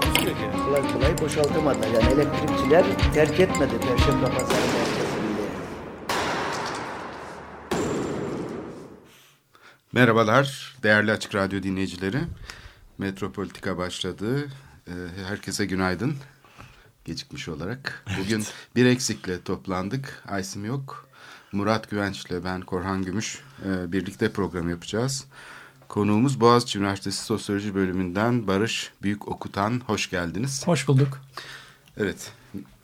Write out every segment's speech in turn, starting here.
Takusuyor ki. kolay kolay boşaltamadılar. Yani elektrikçiler terk etmedi Perşembe Pazarı merkezini. Merhabalar değerli Açık Radyo dinleyicileri. Metropolitika başladı. Ee, Herkese günaydın. Gecikmiş olarak. Bugün bir eksikle toplandık. Aysim yok. Murat Güvenç'le ben Korhan Gümüş e, birlikte program yapacağız. Konuğumuz Boğaziçi Üniversitesi Sosyoloji Bölümünden Barış Büyük Okutan. Hoş geldiniz. Hoş bulduk. Evet,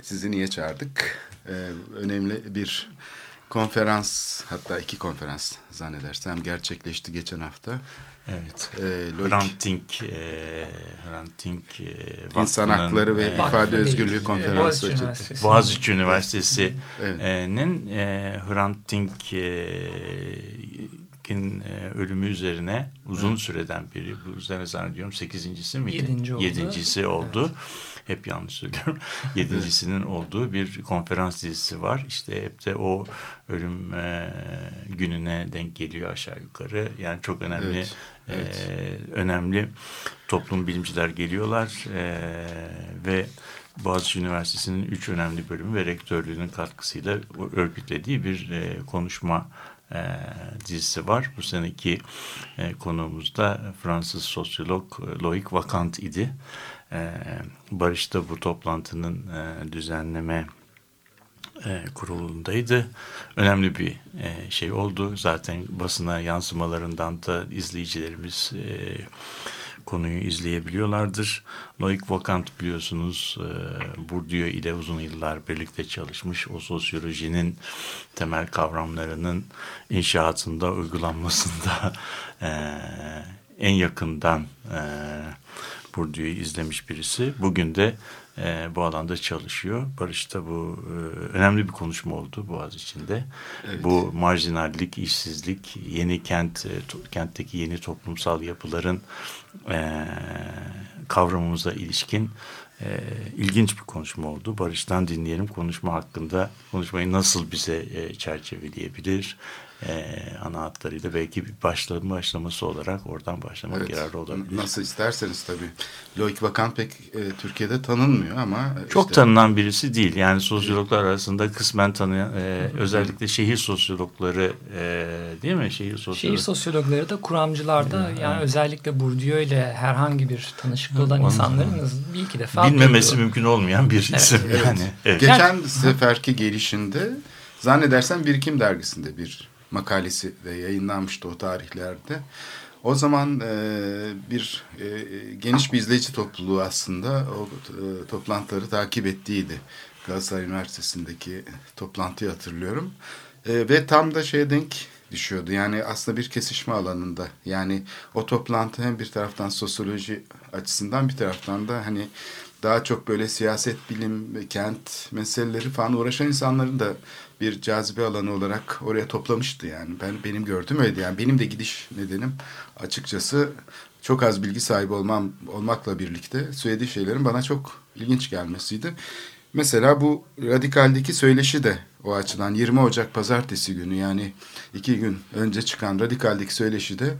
sizi niye çağırdık? Ee, önemli bir konferans, hatta iki konferans zannedersem gerçekleşti geçen hafta. Evet. Ee, Loic- Hrant Dink, e, Hrant Dink e, İnsan Hakları ve e, İfade Özgürlüğü Konferansı Boğaziçi. Üniversitesi. Boğaziçi Üniversitesi'nin Evet. e, Hrant Dink'in e, ölümü üzerine uzun süreden biri, bu üzerine zannediyorum sekizincisi miydi? Yedinci oldu. Yedincisi oldu. Hep yanlış söylüyorum. Yedincisinin olduğu bir konferans dizisi var. İşte hep de o ölüm e, gününe denk geliyor aşağı yukarı. Yani çok önemli Evet, evet. e, önemli toplum bilimciler geliyorlar e, ve Boğaziçi Üniversitesi'nin üç önemli bölümü ve rektörlüğünün katkısıyla örgütlediği bir e, konuşma e, dizisi var. Bu seneki e, konuğumuz da Fransız sosyolog Loic Vacant idi. E, Barış da bu toplantının e, düzenleme e, kurulundaydı. Önemli bir e, şey oldu. Zaten basına yansımalarından da izleyicilerimiz e, konuyu izleyebiliyorlardır. Loic Vacant biliyorsunuz e, Bourdieu ile uzun yıllar birlikte çalışmış. O sosyolojinin temel kavramlarının inşaatında, uygulanmasında e, en yakından e, Bourdieu'yu izlemiş birisi. Bugün de e, bu alanda çalışıyor. Barış'ta bu e, önemli bir konuşma oldu Boğaz içinde. Bu marjinallik, işsizlik, yeni kent, e, to- kentteki yeni toplumsal yapıların e, kavramımıza ilişkin e, ilginç bir konuşma oldu. Barış'tan dinleyelim konuşma hakkında. Konuşmayı nasıl bize e, çerçeveleyebilir? E, ana hatlarıyla belki bir başlama başlaması olarak oradan başlamak Evet, yararlı olabilir. Nasıl isterseniz tabii. Loic Bakan pek e, Türkiye'de tanınmıyor ama... e, Çok işte- tanınan birisi değil. Yani sosyologlar arasında kısmen tanıyan, e, özellikle şehir sosyologları e, değil mi? Şehir Şehir sosyologları. da kuramcılarda yani özellikle Bourdieu ile herhangi bir tanışıklığı olan insanların bir iki defa Bilmemesi duyduğu. mümkün olmayan bir isim Evet. yani. Evet. Geçen seferki gelişinde zannedersem Birikim Dergisi'nde bir makalesi de yayınlanmıştı o tarihlerde. O zaman e, bir e, geniş bir izleyici topluluğu aslında o e, toplantıları takip ettiydi. Galatasaray Üniversitesi'ndeki toplantıyı hatırlıyorum. E, ve tam da şeye denk düşüyordu. Yani aslında bir kesişme alanında. Yani o toplantı hem bir taraftan sosyoloji açısından bir taraftan da hani daha çok böyle siyaset, bilim, kent meseleleri falan uğraşan insanların da bir cazibe alanı olarak oraya toplamıştı yani. Ben benim gördüğüm öyleydi. Yani benim de gidiş nedenim açıkçası çok az bilgi sahibi olmam olmakla birlikte söylediği şeylerin bana çok ilginç gelmesiydi. Mesela bu radikaldeki söyleşi de o açıdan 20 Ocak pazartesi günü yani iki gün önce çıkan radikaldeki söyleşi de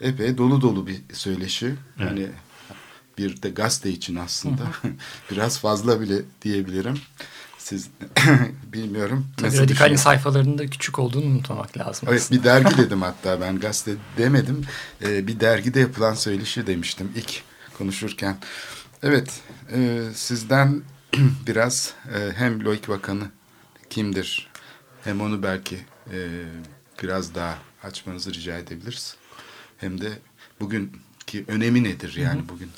epey dolu dolu bir söyleşi. Yani bir de gazete için aslında biraz fazla bile diyebilirim. Siz bilmiyorum. Tabii radikalin düşünüyorsunuz? sayfalarında küçük olduğunu unutmamak lazım. Evet aslında. bir dergi dedim hatta ben gazete demedim. Ee, bir dergide yapılan söyleşi demiştim ilk konuşurken. Evet e, sizden biraz e, hem Loic Bakanı kimdir hem onu belki e, biraz daha açmanızı rica edebiliriz. Hem de bugünkü önemi nedir yani bugün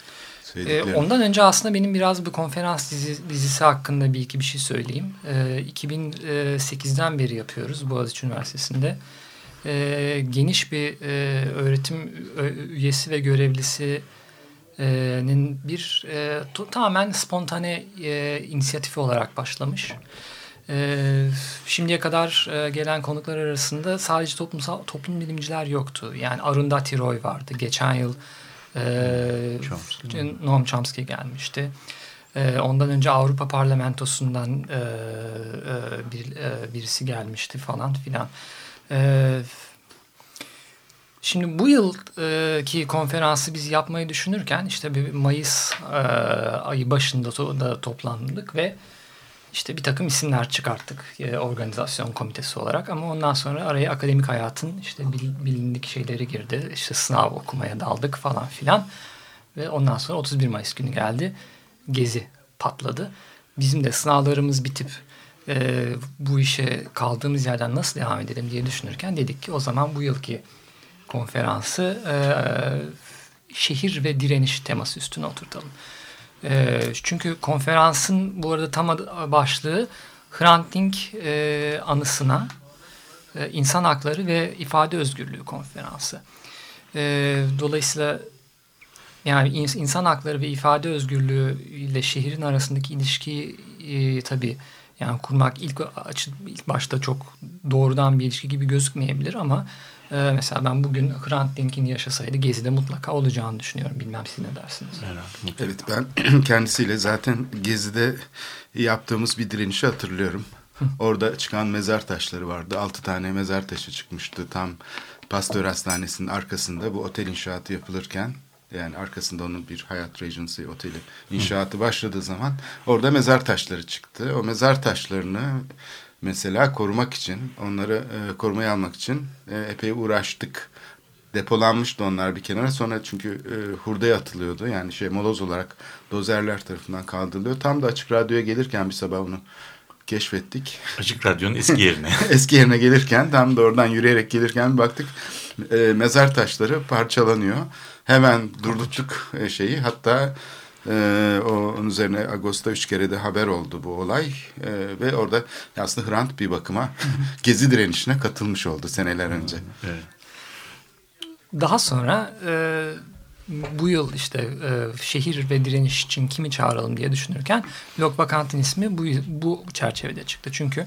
Ee, ondan önce aslında benim biraz bu konferans dizi, dizisi hakkında bir iki bir şey söyleyeyim. Ee, 2008'den beri yapıyoruz Boğaziçi Üniversitesi'nde. Ee, geniş bir e, öğretim üyesi ve görevlisi bir e, tamamen spontane e, inisiyatifi olarak başlamış. E, şimdiye kadar e, gelen konuklar arasında sadece toplumsal toplum bilimciler yoktu. Yani Arundhati Roy vardı. Geçen yıl e, Chomsky. Noam Chomsky gelmişti. E, ondan önce Avrupa Parlamentosu'ndan e, e, bir, e, birisi gelmişti falan filan. E, Şimdi bu yılki konferansı biz yapmayı düşünürken işte bir Mayıs ayı başında da toplandık ve işte bir takım isimler çıkarttık e, organizasyon komitesi olarak ama ondan sonra araya akademik hayatın işte bil, bilindik şeyleri girdi. İşte sınav okumaya daldık falan filan ve ondan sonra 31 Mayıs günü geldi. Gezi patladı. Bizim de sınavlarımız bitip e, bu işe kaldığımız yerden nasıl devam edelim diye düşünürken dedik ki o zaman bu yılki konferansı e, şehir ve direniş teması üstüne oturtalım. E, çünkü konferansın bu arada tam başlığı Hrant Dink e, anısına e, insan hakları ve ifade özgürlüğü konferansı. E, dolayısıyla yani insan hakları ve ifade özgürlüğü ile şehrin arasındaki ilişkiyi e, tabii yani kurmak ilk ilk başta çok doğrudan bir ilişki gibi gözükmeyebilir ama ee, mesela ben bugün Hrant Dink'in yaşasaydı Gezi'de mutlaka olacağını düşünüyorum. Bilmem siz ne dersiniz? Evet ben kendisiyle zaten Gezi'de yaptığımız bir direnişi hatırlıyorum. Orada çıkan mezar taşları vardı. Altı tane mezar taşı çıkmıştı. Tam Pastör Hastanesi'nin arkasında bu otel inşaatı yapılırken yani arkasında onun bir Hayat Regency oteli inşaatı başladığı zaman orada mezar taşları çıktı. O mezar taşlarını mesela korumak için, onları e, korumaya almak için e, epey uğraştık. Depolanmıştı onlar bir kenara. Sonra çünkü e, hurdaya atılıyordu. Yani şey moloz olarak dozerler tarafından kaldırılıyor. Tam da Açık Radyo'ya gelirken bir sabah onu keşfettik. Açık Radyo'nun eski yerine. eski yerine gelirken tam da oradan yürüyerek gelirken bir baktık e, mezar taşları parçalanıyor. Hemen durdurttuk e, şeyi. Hatta ee, onun üzerine Ağustos'ta üç kere de haber oldu bu olay. Ee, ve orada aslında Hrant bir bakıma gezi direnişine katılmış oldu seneler önce. Evet. Daha sonra e, bu yıl işte e, şehir ve direniş için kimi çağıralım diye düşünürken Lok Vakant'ın ismi bu, bu çerçevede çıktı. Çünkü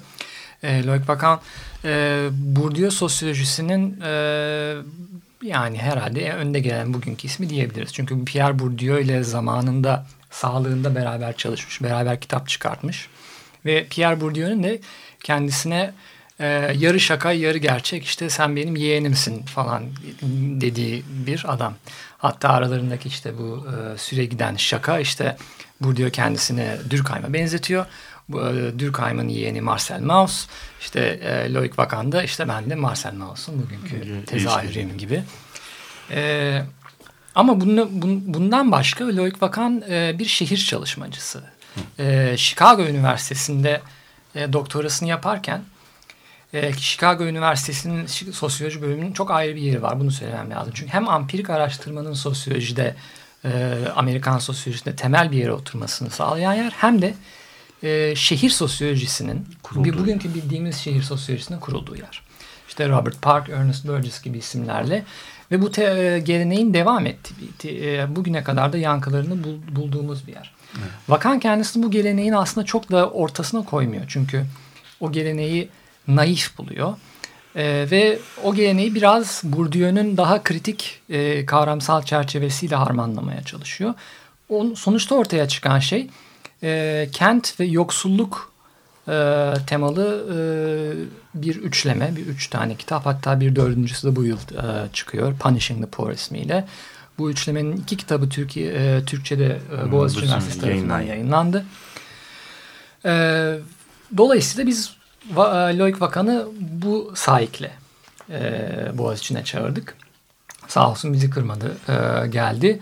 e, Loic Vacan e, Bourdieu sosyolojisinin e, yani herhalde önde gelen bugünkü ismi diyebiliriz. Çünkü Pierre Bourdieu ile zamanında sağlığında beraber çalışmış, beraber kitap çıkartmış. Ve Pierre Bourdieu'nun de kendisine e, yarı şaka yarı gerçek işte sen benim yeğenimsin falan dediği bir adam. Hatta aralarındaki işte bu e, süre giden şaka işte Bourdieu kendisini Durkheim'a benzetiyor. E, Durkheim'ın yeğeni Marcel Mauss. İşte e, Loic Vacan'da işte ben de Marcel Mauss'un bugünkü tezahürüm gibi. E, ama bunu, bundan başka Loic Vacan e, bir şehir çalışmacısı. E, Chicago Üniversitesi'nde e, doktorasını yaparken e, Chicago Üniversitesi'nin sosyoloji bölümünün çok ayrı bir yeri var. Bunu söylemem lazım. Çünkü hem ampirik araştırmanın sosyolojide e, Amerikan sosyolojisinde temel bir yere oturmasını sağlayan yer hem de e, şehir sosyolojisinin kurulduğu. bir bugünkü bildiğimiz şehir sosyolojisinin kurulduğu yer. İşte Robert Park, Ernest Burgess gibi isimlerle ve bu te, e, geleneğin devam ettiği, e, bugüne kadar da yankılarını bul, bulduğumuz bir yer. Evet. Vakan kendisi bu geleneğin aslında çok da ortasına koymuyor. Çünkü o geleneği naif buluyor. E, ve o geleneği biraz Bourdieu'nun daha kritik e, kavramsal çerçevesiyle harmanlamaya çalışıyor. On, sonuçta ortaya çıkan şey e, kent ve yoksulluk e, temalı e, bir üçleme, bir üç tane kitap. Hatta bir dördüncüsü de bu yıl e, çıkıyor. Punishing the Poor ismiyle. Bu üçlemenin iki kitabı Türkiye, e, Türkçe'de e, Boğaziçi Üniversitesi tarafından yayınlandı. E, dolayısıyla biz Va, e, Loic Vakan'ı bu sahikle e, Boğaziçi'ne çağırdık. Sağ olsun bizi kırmadı, e, geldi.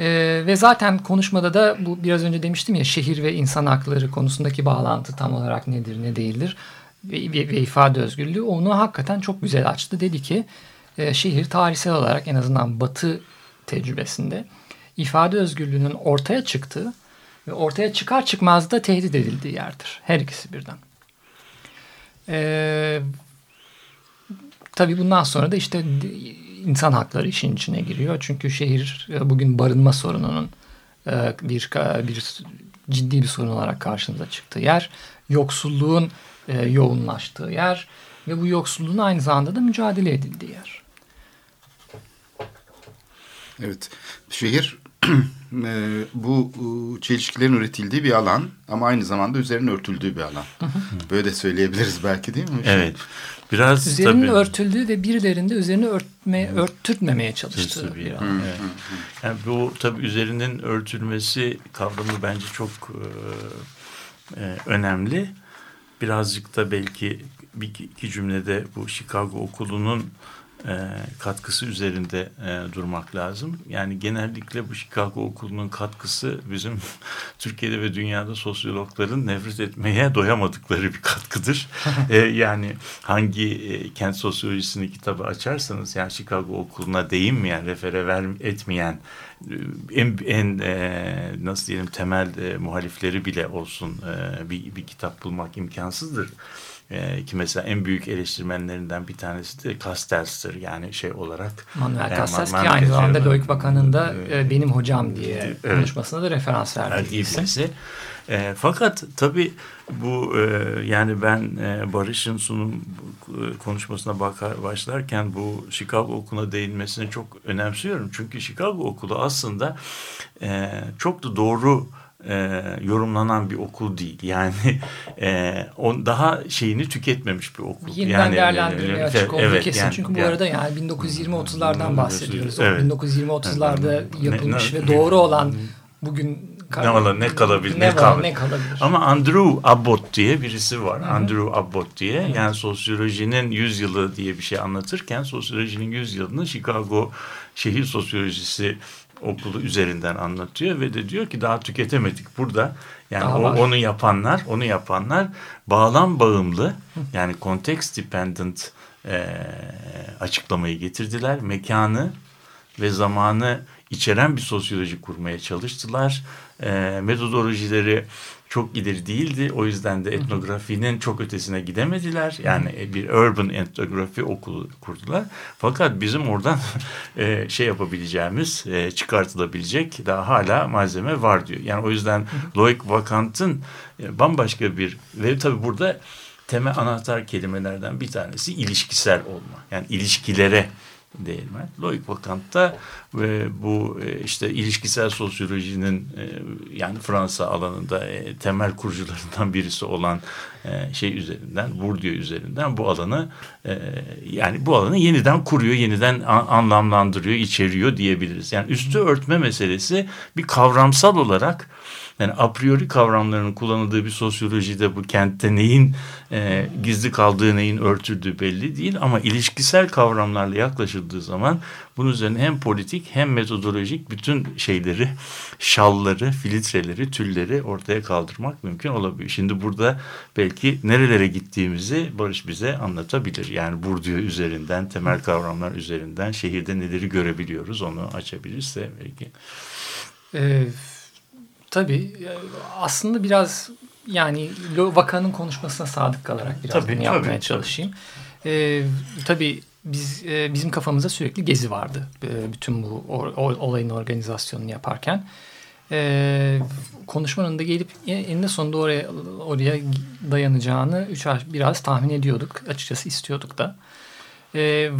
Ee, ve zaten konuşmada da bu biraz önce demiştim ya şehir ve insan hakları konusundaki bağlantı tam olarak nedir ne değildir ve, ve, ve ifade özgürlüğü onu hakikaten çok güzel açtı. Dedi ki e, şehir tarihsel olarak en azından batı tecrübesinde ifade özgürlüğünün ortaya çıktığı ve ortaya çıkar çıkmaz da tehdit edildiği yerdir. Her ikisi birden. Ee, tabii bundan sonra da işte insan hakları işin içine giriyor. Çünkü şehir e, bugün barınma sorununun e, bir bir ciddi bir sorun olarak karşımıza çıktığı yer. Yoksulluğun e, yoğunlaştığı yer ve bu yoksulluğun aynı zamanda da mücadele edildiği yer. Evet, şehir bu çelişkilerin üretildiği bir alan ama aynı zamanda üzerine örtüldüğü bir alan. Böyle de söyleyebiliriz belki değil mi? Evet. Biraz üzerinin tabii, örtüldüğü ve birilerinde üzerine örtme, örtürtmemeye çalıştığı bir alan. Evet. Yani bu tabii üzerinin örtülmesi kavramı bence çok e, e, önemli. Birazcık da belki bir iki cümlede bu Chicago okulunun e, katkısı üzerinde e, durmak lazım. Yani genellikle bu Chicago okulunun katkısı bizim Türkiye'de ve dünyada sosyologların nefret etmeye doyamadıkları bir katkıdır. e, yani hangi e, kent sosyolojisini kitabı açarsanız yani Chicago okuluna değinmeyen, refere ver, etmeyen en, en e, nasıl diyelim temel e, muhalifleri bile olsun e, bir, bir kitap bulmak imkansızdır. E, ki mesela en büyük eleştirmenlerinden bir tanesi de Castells'tir yani şey olarak. Manuel e, Castells ki aynı zamanda Loic Bakan'ın da e, benim hocam diye evet. konuşmasına da referans verdiği birisi. E, fakat tabii bu e, yani ben e, Barış'ın sunum konuşmasına bakar, başlarken bu Chicago okuluna değinmesini çok önemsiyorum. Çünkü Chicago okulu aslında e, çok da doğru e, yorumlanan bir okul değil. Yani e, on daha şeyini tüketmemiş bir okul. Yeniden yani, değerlendirmeye açık olduğu evet, kesin. Yani, Çünkü bu yani, arada yani 1920-30'lardan bahsediyoruz. Evet. 1920-30'larda yapılmış ne, ve doğru olan bugün ne var ne kalabilir ne, ne, var, ne kalabilir. Ama Andrew Abbott diye birisi var. Hı-hı. Andrew Abbott diye. Hı-hı. Yani sosyolojinin yüzyılı diye bir şey anlatırken sosyolojinin yüzyılını Chicago şehir sosyolojisi okulu üzerinden anlatıyor ve de diyor ki daha tüketemedik burada. Yani o, onu yapanlar, onu yapanlar bağlam bağımlı yani context dependent e, açıklamayı getirdiler. Mekanı ve zamanı içeren bir sosyoloji kurmaya çalıştılar. E, metodolojileri çok ileri değildi. O yüzden de etnografinin çok ötesine gidemediler. Yani bir urban etnografi okulu kurdular. Fakat bizim oradan e, şey yapabileceğimiz, e, çıkartılabilecek daha hala malzeme var diyor. Yani o yüzden Loic Vakant'ın e, bambaşka bir ve tabii burada temel anahtar kelimelerden bir tanesi ilişkisel olma. Yani ilişkilere değinme. Loic Vakant'ta ve bu e, işte ilişkisel sosyolojinin e, yani Fransa alanında e, temel kurucularından birisi olan şey üzerinden, Bourdieu üzerinden bu alanı yani bu alanı yeniden kuruyor, yeniden anlamlandırıyor, içeriyor diyebiliriz. Yani üstü örtme meselesi bir kavramsal olarak yani a priori kavramlarının kullanıldığı bir sosyolojide bu kentte neyin e, gizli kaldığı, neyin örtüldüğü belli değil. Ama ilişkisel kavramlarla yaklaşıldığı zaman bunun üzerine hem politik hem metodolojik bütün şeyleri, şalları, filtreleri, tülleri ortaya kaldırmak mümkün olabilir. Şimdi burada belki nerelere gittiğimizi Barış bize anlatabilir. Yani Bourdieu üzerinden, temel kavramlar üzerinden şehirde neleri görebiliyoruz onu açabilirse belki. Evet Tabii. Aslında biraz yani vakanın konuşmasına sadık kalarak biraz tabii, bunu yapmaya tabii, çalışayım. Tabii. Ee, tabii biz e, bizim kafamızda sürekli gezi vardı. E, bütün bu or, olayın organizasyonunu yaparken. E, konuşmanın da gelip eninde sonunda oraya oraya dayanacağını üç biraz tahmin ediyorduk. Açıkçası istiyorduk da. E,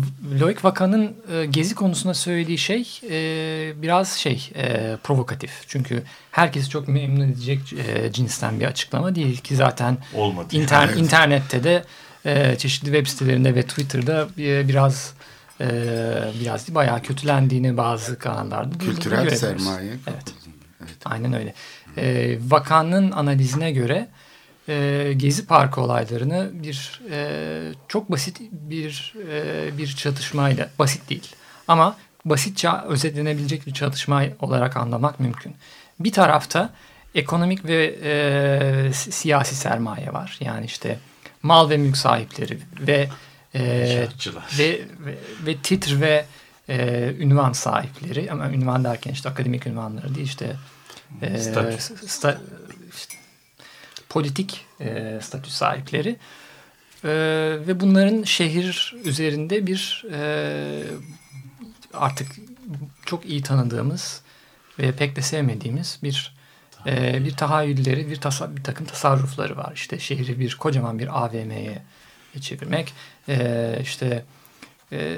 Loic Vakan'ın e, gezi konusunda söylediği şey e, biraz şey e, provokatif. Çünkü herkesi çok memnun edecek e, cinsten bir açıklama değil ki zaten Olmadı. Inter, evet. internette de e, çeşitli web sitelerinde ve Twitter'da e, biraz e, biraz bayağı kötülendiğini bazı kanallarda Kültürel sermaye. Evet. evet. Aynen öyle. E, Vakan'ın analizine göre e, Gezi Parkı olaylarını bir e, çok basit bir e, bir çatışmayla basit değil ama basitçe özetlenebilecek bir çatışma olarak anlamak mümkün. Bir tarafta ekonomik ve e, siyasi sermaye var. Yani işte mal ve mülk sahipleri ve e, ve, ve ve titr ve e, ünvan sahipleri ama ünvan derken işte akademik ünvanları değil işte e, sta, işte politik e, statü sahipleri e, ve bunların şehir üzerinde bir e, artık çok iyi tanıdığımız ve pek de sevmediğimiz bir e, bir tahayyülleri, bir, tasa, bir takım tasarrufları var. İşte şehri bir kocaman bir AVM'ye çevirmek. E, işte e,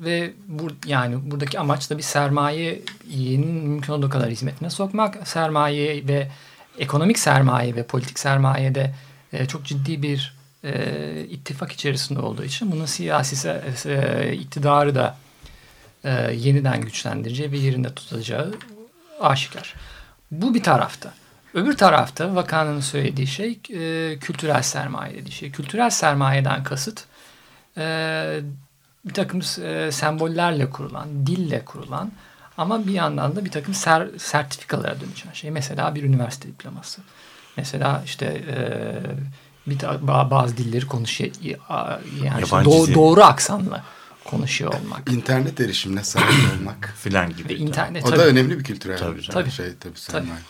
ve bur, yani buradaki amaç da bir sermayenin mümkün olduğu kadar hizmetine sokmak. Sermaye ve ekonomik sermaye ve politik sermaye de e, çok ciddi bir e, ittifak içerisinde olduğu için bunun siyasi e, iktidarı da e, yeniden güçlendireceği ve yerinde tutacağı aşikar. Bu bir tarafta. Öbür tarafta vakanın söylediği şey e, kültürel sermaye dediği şey. Kültürel sermayeden kasıt e, bir takım e, sembollerle kurulan, dille kurulan ama bir yandan da bir takım ser, sertifikalara dönüşen şey. Mesela bir üniversite diploması. Mesela işte e, bir bazı dilleri konuşuyor yani işte do, doğru aksanla konuşuyor olmak. İnternet erişimine sahip olmak. Filan gibi. Ve internet, o tabii. da önemli bir kültürel tabii, tabii. şey tabii sermaye.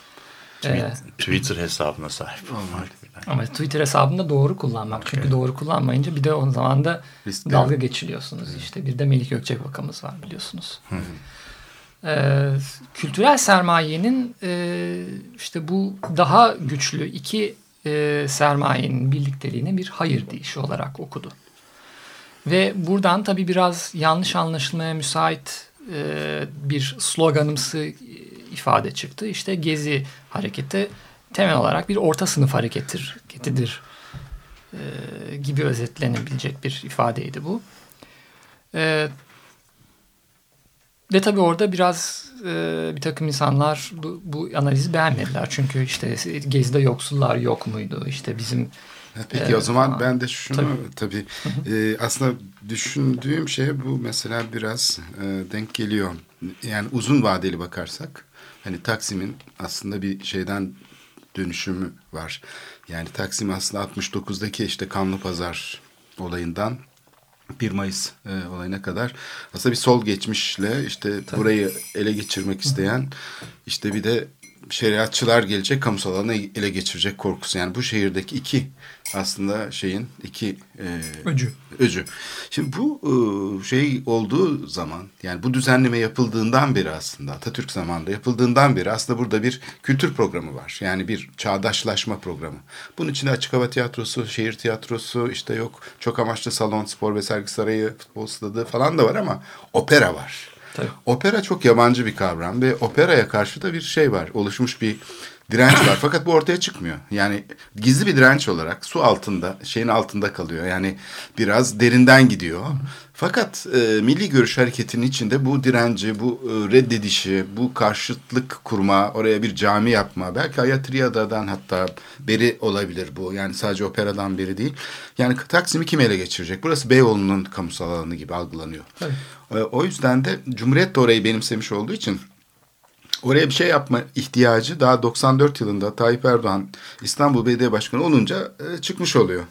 Tabii. Twitter hesabına sahip olmak. Ama Twitter hesabında doğru kullanmak. Çünkü evet. doğru kullanmayınca bir de o zaman da Riskli. dalga geçiliyorsunuz. Evet. İşte bir de Melik Gökçek vakamız var biliyorsunuz. Hı. Ee, kültürel sermayenin e, işte bu daha güçlü iki e, sermayenin birlikteliğine bir hayır deyişi olarak okudu. Ve buradan tabii biraz yanlış anlaşılmaya müsait e, bir sloganımsı ifade çıktı. İşte Gezi hareketi temel olarak bir orta sınıf hareketidir e, gibi özetlenebilecek bir ifadeydi bu. E, ve tabii orada biraz e, bir takım insanlar bu, bu analizi beğenmediler. Çünkü işte Gezi'de yoksullar yok muydu? İşte bizim Peki ee, o zaman falan. ben de şunu tabii, tabii e, aslında düşündüğüm şey bu mesela biraz e, denk geliyor. Yani uzun vadeli bakarsak hani Taksim'in aslında bir şeyden dönüşümü var. Yani Taksim aslında 69'daki işte Kanlı Pazar olayından 1 Mayıs e, olayına kadar aslında bir sol geçmişle işte Tabii. burayı ele geçirmek isteyen işte bir de şeriatçılar gelecek kamusal alanı ele geçirecek korkusu. Yani bu şehirdeki iki aslında şeyin iki e, öcü. öcü. Şimdi bu e, şey olduğu zaman yani bu düzenleme yapıldığından beri aslında Atatürk zamanında yapıldığından beri aslında burada bir kültür programı var. Yani bir çağdaşlaşma programı. Bunun içinde açık hava tiyatrosu, şehir tiyatrosu, işte yok çok amaçlı salon, spor ve sergi sarayı, futbol stadı falan da var ama opera var. Tabii. Opera çok yabancı bir kavram ve operaya karşı da bir şey var. Oluşmuş bir direnç var. Fakat bu ortaya çıkmıyor. Yani gizli bir direnç olarak su altında, şeyin altında kalıyor. Yani biraz derinden gidiyor. Fakat e, Milli Görüş Hareketi'nin içinde bu direnci, bu e, reddedişi, bu karşıtlık kurma, oraya bir cami yapma, belki Ayatriyada'dan hatta beri olabilir bu. Yani sadece operadan beri değil. Yani Taksim'i kim ele geçirecek? Burası Beyoğlu'nun kamusal alanı gibi algılanıyor. E, o yüzden de Cumhuriyet de orayı benimsemiş olduğu için oraya bir şey yapma ihtiyacı daha 94 yılında Tayyip Erdoğan İstanbul Belediye Başkanı olunca e, çıkmış oluyor.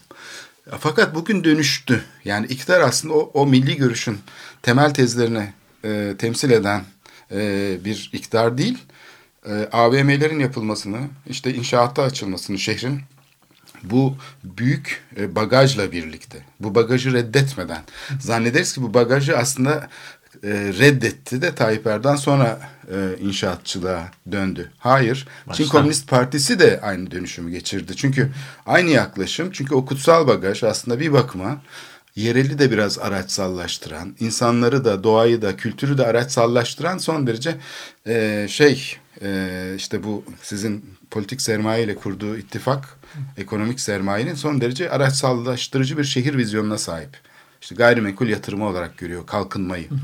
Fakat bugün dönüştü. Yani iktidar aslında o, o milli görüşün temel tezlerini e, temsil eden e, bir iktidar değil. E, AVM'lerin yapılmasını, işte inşaatta açılmasını şehrin bu büyük e, bagajla birlikte, bu bagajı reddetmeden zannederiz ki bu bagajı aslında e, reddetti de Tayyip Erdoğan sonra e, inşaatçılığa döndü. Hayır. Baştan. Çin Komünist Partisi de aynı dönüşümü geçirdi. Çünkü aynı yaklaşım. Çünkü o kutsal bagaj aslında bir bakıma yereli de biraz araçsallaştıran, insanları da, doğayı da, kültürü de araçsallaştıran son derece e, şey e, işte bu sizin politik sermaye ile kurduğu ittifak, ekonomik sermayenin son derece araçsallaştırıcı bir şehir vizyonuna sahip işte gayrimenkul yatırımı olarak görüyor kalkınmayı. Hı hı.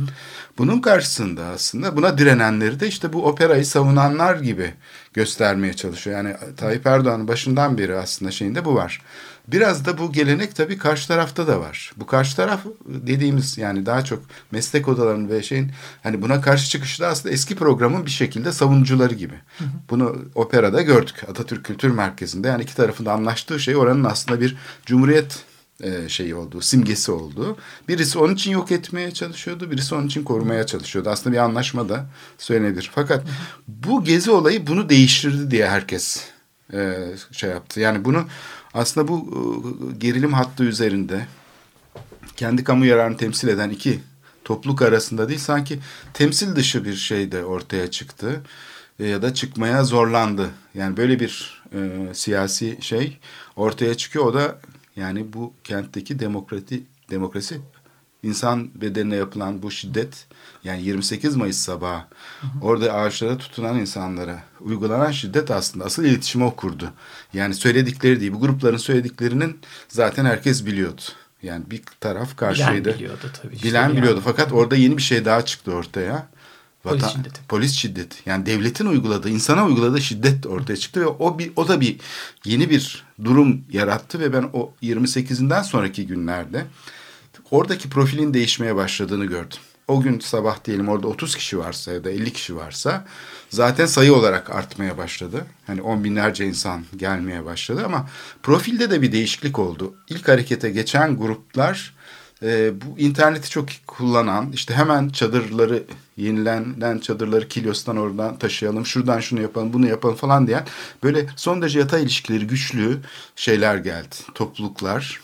Bunun karşısında aslında buna direnenleri de işte bu operayı savunanlar gibi göstermeye çalışıyor. Yani Tayyip Erdoğan'ın başından beri aslında şeyinde bu var. Biraz da bu gelenek tabii karşı tarafta da var. Bu karşı taraf dediğimiz yani daha çok meslek odalarının ve şeyin hani buna karşı çıkışı da aslında eski programın bir şekilde savunucuları gibi. Hı hı. Bunu operada gördük. Atatürk Kültür Merkezi'nde yani iki tarafında anlaştığı şey oranın aslında bir cumhuriyet e, şeyi oldu, simgesi oldu. Birisi onun için yok etmeye çalışıyordu, birisi onun için korumaya çalışıyordu. Aslında bir anlaşma da söylenebilir. Fakat bu gezi olayı bunu değiştirdi diye herkes e, şey yaptı. Yani bunu aslında bu e, gerilim hattı üzerinde kendi kamu yararını temsil eden iki topluluk arasında değil sanki temsil dışı bir şey de ortaya çıktı e, ya da çıkmaya zorlandı. Yani böyle bir e, siyasi şey ortaya çıkıyor. O da yani bu kentteki demokrati demokrasi insan bedenine yapılan bu şiddet yani 28 Mayıs sabahı orada ağaçlara tutunan insanlara uygulanan şiddet aslında asıl iletişimi o kurdu. Yani söyledikleri değil bu grupların söylediklerinin zaten herkes biliyordu. Yani bir taraf karşıydı. Bilen biliyordu tabii. işte Bilen yani. biliyordu fakat orada yeni bir şey daha çıktı ortaya. Polis Vatan- şiddeti. Polis şiddeti. Yani devletin uyguladığı, insana uyguladığı şiddet ortaya çıktı ve o bir o da bir yeni bir durum yarattı ve ben o 28'inden sonraki günlerde oradaki profilin değişmeye başladığını gördüm. O gün sabah diyelim orada 30 kişi varsa ya da 50 kişi varsa zaten sayı olarak artmaya başladı. Hani on binlerce insan gelmeye başladı ama profilde de bir değişiklik oldu. İlk harekete geçen gruplar e, bu interneti çok kullanan işte hemen çadırları yenilenen çadırları Kilyos'tan oradan taşıyalım şuradan şunu yapalım bunu yapalım falan diyen böyle son derece yatay ilişkileri güçlü şeyler geldi topluluklar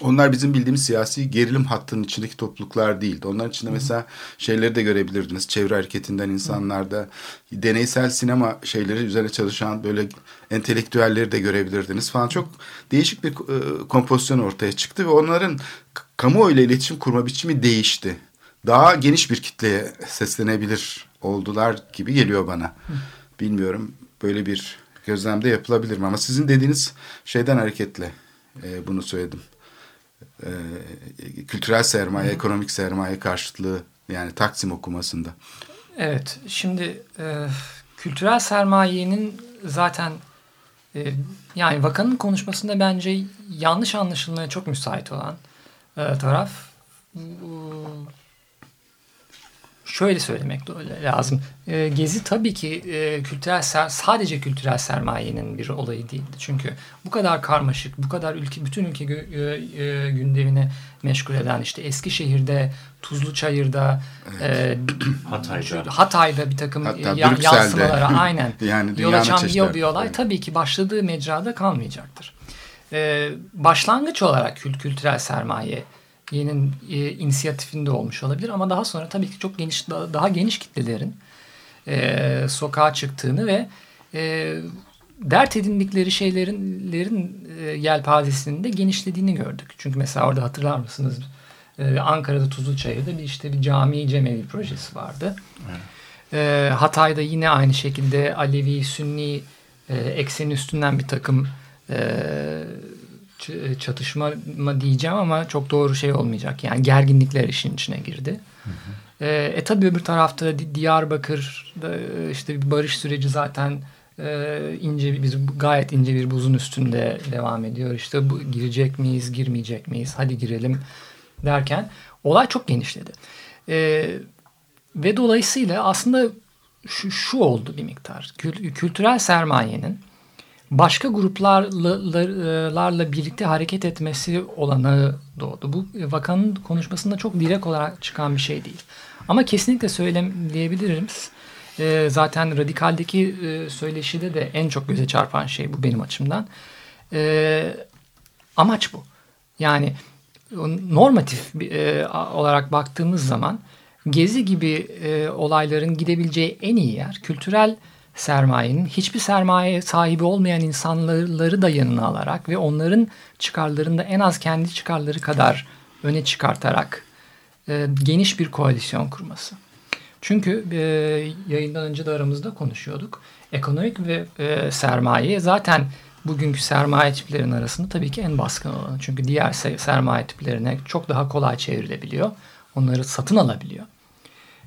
onlar bizim bildiğimiz siyasi gerilim hattının içindeki topluluklar değildi. Onların içinde mesela şeyleri de görebilirdiniz. Çevre hareketinden insanlarda deneysel sinema şeyleri üzerine çalışan böyle entelektüelleri de görebilirdiniz falan. Çok değişik bir e, kompozisyon ortaya çıktı ve onların kamuoyuyla iletişim kurma biçimi değişti. Daha geniş bir kitleye seslenebilir oldular gibi geliyor bana. Bilmiyorum böyle bir gözlemde yapılabilir mi? Ama sizin dediğiniz şeyden hareketle e, bunu söyledim e, kültürel sermaye, ekonomik sermaye karşıtlığı yani Taksim okumasında. Evet, şimdi e, kültürel sermayenin zaten e, yani vakanın konuşmasında bence yanlış anlaşılmaya çok müsait olan e, taraf şöyle söylemek lazım. E, Gezi tabii ki e, kültürel ser- sadece kültürel sermayenin bir olayı değildi. Çünkü bu kadar karmaşık, bu kadar ülke bütün ülke e, e, gündemini meşgul eden işte Eskişehir'de, Tuzluçayır'da, e, Hatay'da. Hatay'da bir takım Hatta ya- yansımalara aynen Yani yol dünyanın açan çeşitleri. bir, bir olay Evet. tabii ki başladığı mecrada kalmayacaktır. Ee, başlangıç olarak kült kültürel sermayenin e, inisiyatifinde olmuş olabilir ama daha sonra tabii ki çok geniş daha, daha geniş kitlelerin e, sokağa çıktığını ve e, dert edindikleri şeylerin lerin, e, yelpazesinin de genişlediğini gördük. Çünkü mesela orada hatırlar mısınız? E, Ankara'da Tuzluçayır'da bir işte bir cami cemevi projesi vardı. E, Hatay'da yine aynı şekilde Alevi, Sünni e, ekseni üstünden bir takım e, çatışma mı diyeceğim ama çok doğru şey olmayacak. Yani gerginlikler işin içine girdi. E, e tabii öbür tarafta Di- Diyarbakır'da e, işte bir barış süreci zaten e, ince bir- gayet ince bir buzun üstünde devam ediyor. İşte bu girecek miyiz, girmeyecek miyiz? Hadi girelim derken olay çok genişledi. E, ve dolayısıyla aslında şu, şu oldu bir miktar. Kül- kültürel sermayenin başka gruplarla birlikte hareket etmesi olanağı doğdu. Bu vakanın konuşmasında çok direkt olarak çıkan bir şey değil. Ama kesinlikle söyleyebilirim. Ee, zaten radikaldeki e, söyleşide de en çok göze çarpan şey bu benim açımdan. Ee, amaç bu. Yani normatif e, olarak baktığımız zaman gezi gibi e, olayların gidebileceği en iyi yer kültürel sermayenin hiçbir sermaye sahibi olmayan insanları da yanına alarak ve onların çıkarlarını da en az kendi çıkarları kadar öne çıkartarak e, geniş bir koalisyon kurması. Çünkü e, yayından önce de aramızda konuşuyorduk. Ekonomik ve e, sermaye zaten bugünkü sermaye tiplerinin arasında tabii ki en baskın olanı. Çünkü diğer se- sermaye tiplerine çok daha kolay çevrilebiliyor. Onları satın alabiliyor.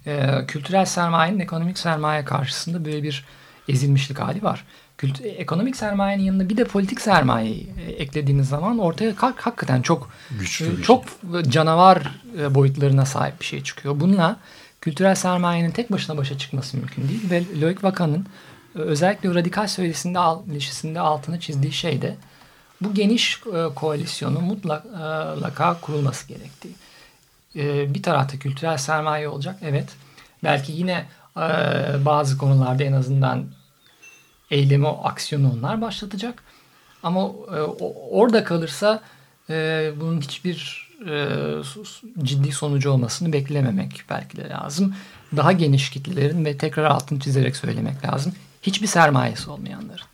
E, kültürel sermayenin ekonomik sermaye karşısında böyle bir ezilmişlik hali var. Kült ekonomik sermayenin yanına bir de politik sermayeyi e, eklediğiniz zaman ortaya hak- hakikaten çok Güçlü e, bir şey. çok canavar e, boyutlarına sahip bir şey çıkıyor. Bununla kültürel sermayenin tek başına başa çıkması mümkün değil ve Loic Vacan'ın e, özellikle radikal söyleşisinde, ilişkisinde altını çizdiği şey de bu geniş koalisyonun mutlaka kurulması gerektiği. E, bir tarafta kültürel sermaye olacak evet. Belki yine e, bazı konularda en azından eylemi, aksiyonu onlar başlatacak. Ama e, orada kalırsa e, bunun hiçbir e, ciddi sonucu olmasını beklememek belki de lazım. Daha geniş kitlelerin ve tekrar altını çizerek söylemek lazım. Hiçbir sermayesi olmayanların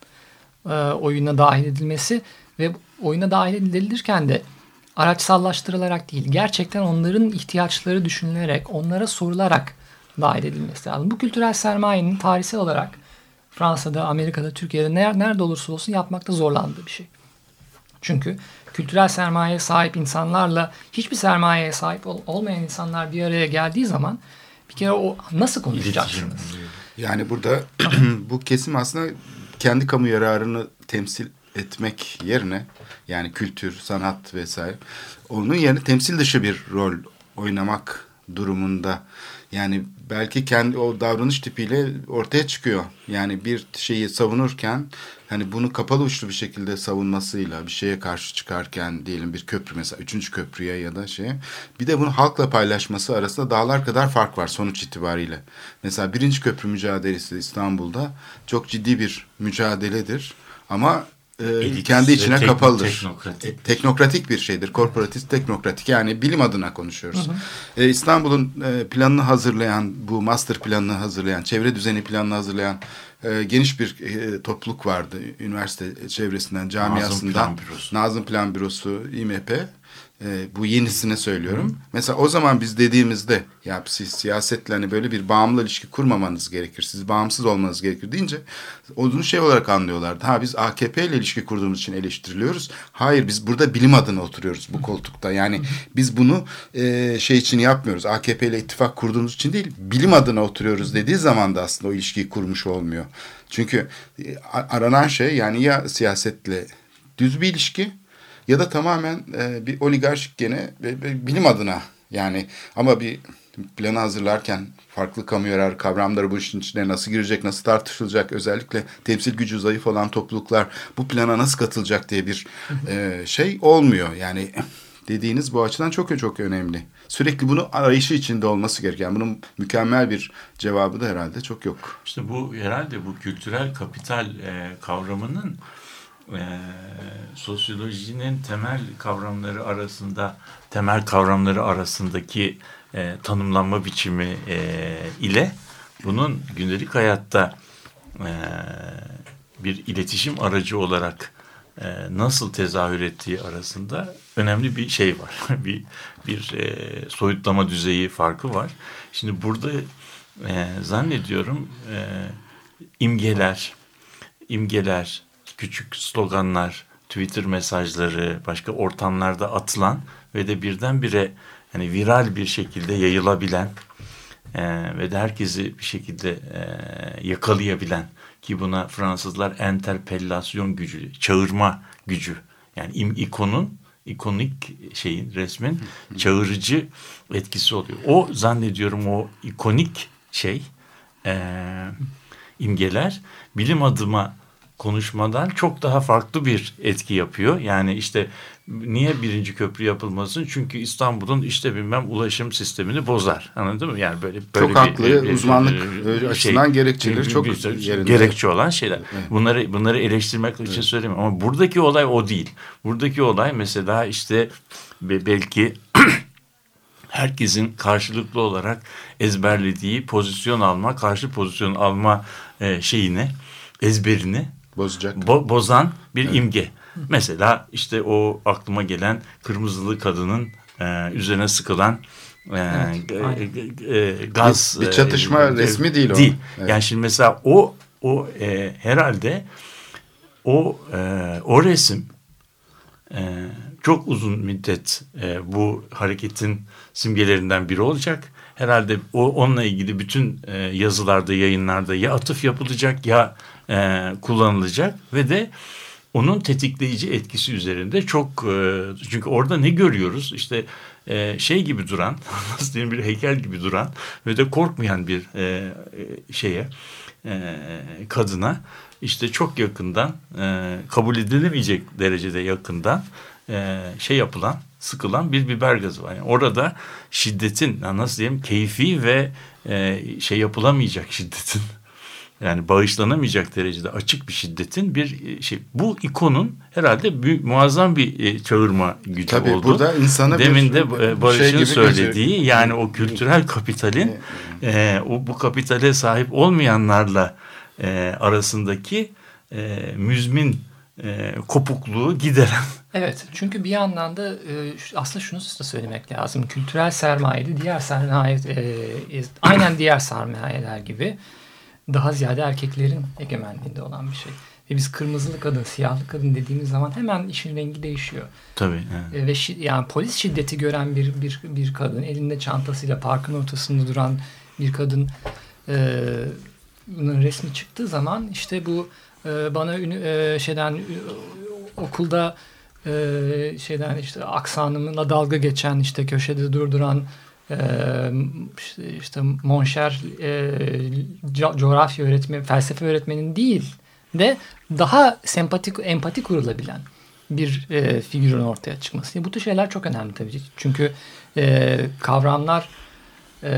e, oyuna dahil edilmesi ve oyuna dahil edilirken de araçsallaştırılarak değil, gerçekten onların ihtiyaçları düşünülerek, onlara sorularak dahil edilmesi lazım. Bu kültürel sermayenin tarihsel olarak Fransa'da, Amerika'da, Türkiye'de nerede olursa olsun yapmakta zorlandığı bir şey. Çünkü kültürel sermayeye sahip insanlarla hiçbir sermayeye sahip ol, olmayan insanlar bir araya geldiği zaman bir kere o nasıl konuşacaksınız? Yani burada bu kesim aslında kendi kamu yararını temsil etmek yerine yani kültür, sanat vesaire onun yerine temsil dışı bir rol oynamak durumunda yani belki kendi o davranış tipiyle ortaya çıkıyor. Yani bir şeyi savunurken hani bunu kapalı uçlu bir şekilde savunmasıyla bir şeye karşı çıkarken diyelim bir köprü mesela üçüncü köprüye ya da şey bir de bunu halkla paylaşması arasında dağlar kadar fark var sonuç itibariyle. Mesela birinci köprü mücadelesi İstanbul'da çok ciddi bir mücadeledir ama e, kendi içine tek, kapalıdır. Teknokratik. E, teknokratik bir şeydir. Korporatist teknokratik yani bilim adına konuşuyoruz. Hı hı. E, İstanbul'un e, planını hazırlayan, bu master planını hazırlayan, çevre düzeni planını hazırlayan e, geniş bir e, topluluk vardı. Üniversite çevresinden, camiasından. Nazım Plan Bürosu. Nazım Plan Bürosu, İMP. E, bu yenisine söylüyorum. Hı. Mesela o zaman biz dediğimizde ya siz siyasetle hani böyle bir bağımlı ilişki kurmamanız gerekir. Siz bağımsız olmanız gerekir deyince onu şey olarak anlıyorlardı. Ha biz AKP ile ilişki kurduğumuz için eleştiriliyoruz. Hayır biz burada bilim adına oturuyoruz bu koltukta. Yani biz bunu e, şey için yapmıyoruz. AKP ile ittifak kurduğumuz için değil bilim adına oturuyoruz dediği zaman da aslında o ilişkiyi kurmuş olmuyor. Çünkü e, aranan şey yani ya siyasetle düz bir ilişki ya da tamamen e, bir oligarşik gene ve, ve bilim adına yani ama bir planı hazırlarken farklı kamu yararı kavramları bu işin içine nasıl girecek, nasıl tartışılacak, özellikle temsil gücü zayıf olan topluluklar bu plana nasıl katılacak diye bir e, şey olmuyor. Yani dediğiniz bu açıdan çok çok önemli. Sürekli bunu arayışı içinde olması gereken. Bunun mükemmel bir cevabı da herhalde çok yok. İşte bu herhalde bu kültürel kapital e, kavramının e, sosyolojinin temel kavramları arasında temel kavramları arasındaki e, tanımlanma biçimi e, ile bunun gündelik hayatta e, bir iletişim aracı olarak e, nasıl tezahür ettiği arasında önemli bir şey var. bir bir e, soyutlama düzeyi farkı var. Şimdi burada e, zannediyorum e, imgeler, imgeler, küçük sloganlar, Twitter mesajları, başka ortamlarda atılan ve de birdenbire hani viral bir şekilde yayılabilen e, ve de herkesi bir şekilde e, yakalayabilen ki buna Fransızlar enterpellasyon gücü, çağırma gücü yani im, ikonun ikonik şeyin resmin çağırıcı etkisi oluyor. O zannediyorum o ikonik şey e, imgeler bilim adıma konuşmadan çok daha farklı bir etki yapıyor. Yani işte niye birinci köprü yapılmasın? Çünkü İstanbul'un işte bilmem ulaşım sistemini bozar. Anladın mı? Yani böyle, böyle çok bir, haklı. Bir, uzmanlık şey, açısından gerekçeleri çok yerinde. Gerekçe olan şeyler. Evet. Bunları bunları eleştirmek evet. için söylemiyorum. Ama buradaki olay o değil. Buradaki olay mesela işte belki herkesin karşılıklı olarak ezberlediği pozisyon alma, karşı pozisyon alma e, şeyini, ezberini bozacak. Bo bozan bir evet. imge. Mesela işte o aklıma gelen kırmızılı kadının e, üzerine sıkılan e, evet, e, e, gaz bir, bir çatışma e, resmi değil o. Değil. Evet. Yani şimdi mesela o o e, herhalde o e, o resim e, çok uzun müddet e, bu hareketin simgelerinden biri olacak. Herhalde o onunla ilgili bütün e, yazılarda, yayınlarda ya atıf yapılacak ya e, kullanılacak ve de onun tetikleyici etkisi üzerinde çok e, çünkü orada ne görüyoruz işte e, şey gibi duran nasıl diyeyim bir heykel gibi duran ve de korkmayan bir e, şeye e, kadına işte çok yakından e, kabul edilemeyecek derecede yakından e, şey yapılan sıkılan bir biber gazı var. Yani orada şiddetin nasıl diyeyim keyfi ve e, şey yapılamayacak şiddetin yani bağışlanamayacak derecede açık bir şiddetin bir e, şey. Bu ikonun herhalde büyük, muazzam bir e, çağırma gücü Tabii oldu. burada insana Demin bir- de bir e, Barış'ın şey söylediği gözüküyor. yani o kültürel kapitalin e, o bu kapitale sahip olmayanlarla e, arasındaki e, müzmin e, kopukluğu gideren Evet çünkü bir yandan da e, aslında şunu da söylemek lazım. Kültürel sermaye de diğer sermaye e, aynen diğer sermayeler gibi daha ziyade erkeklerin egemenliğinde olan bir şey. Ve biz kırmızılı kadın, siyahlı kadın dediğimiz zaman hemen işin rengi değişiyor. tabii. evet. E, ve şi- yani polis şiddeti gören bir bir bir kadın elinde çantasıyla parkın ortasında duran bir kadın e, bunun resmi çıktığı zaman işte bu e, bana e, şeyden e, okulda e, şeyden işte aksanımla dalga geçen işte köşede durduran işte, işte monşer e, co- coğrafya öğretmeni, felsefe öğretmenin değil de daha sempatik, empati kurulabilen bir e, figürün ortaya çıkması. Bu tür şeyler çok önemli tabii. Çünkü e, kavramlar e,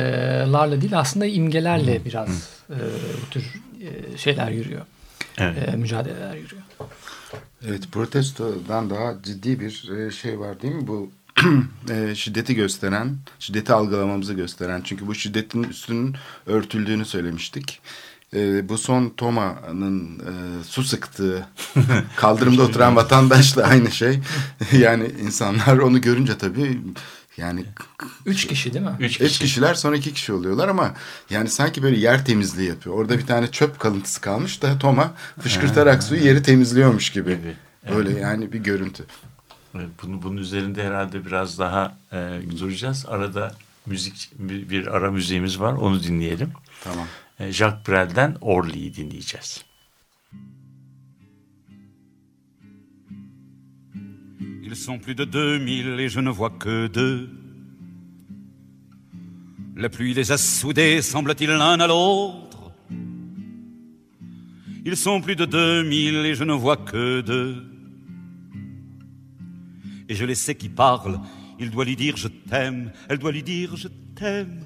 larla değil aslında imgelerle biraz e, bu tür e, şeyler yürüyor. Evet. E, mücadeleler yürüyor. Evet protestodan daha ciddi bir şey var değil mi bu e, şiddeti gösteren, şiddeti algılamamızı gösteren. Çünkü bu şiddetin üstünün örtüldüğünü söylemiştik. E, bu son Toma'nın e, su sıktığı kaldırımda oturan vatandaşla aynı şey. yani insanlar onu görünce tabii yani Üç kişi değil mi? Üç Üç kişi. kişiler sonra iki kişi oluyorlar ama yani sanki böyle yer temizliği yapıyor. Orada bir tane çöp kalıntısı kalmış da Toma fışkırtarak suyu yeri temizliyormuş gibi. Gibi. Böyle yani bir görüntü. Bunu, bunun üzerinde herhalde biraz daha e, duracağız. Arada müzik bir, bir ara müziğimiz var. Onu dinleyelim. Tamam. E, Jacques Brel'den Orly'yi dinleyeceğiz. Ils sont plus de 2000 et je ne vois que deux. La pluie les a soudés, semble-t-il, l'un à l'autre. Ils sont plus de 2000 et je ne vois que deux. Et je les sais qui parlent. Il doit lui dire je t'aime, elle doit lui dire je t'aime.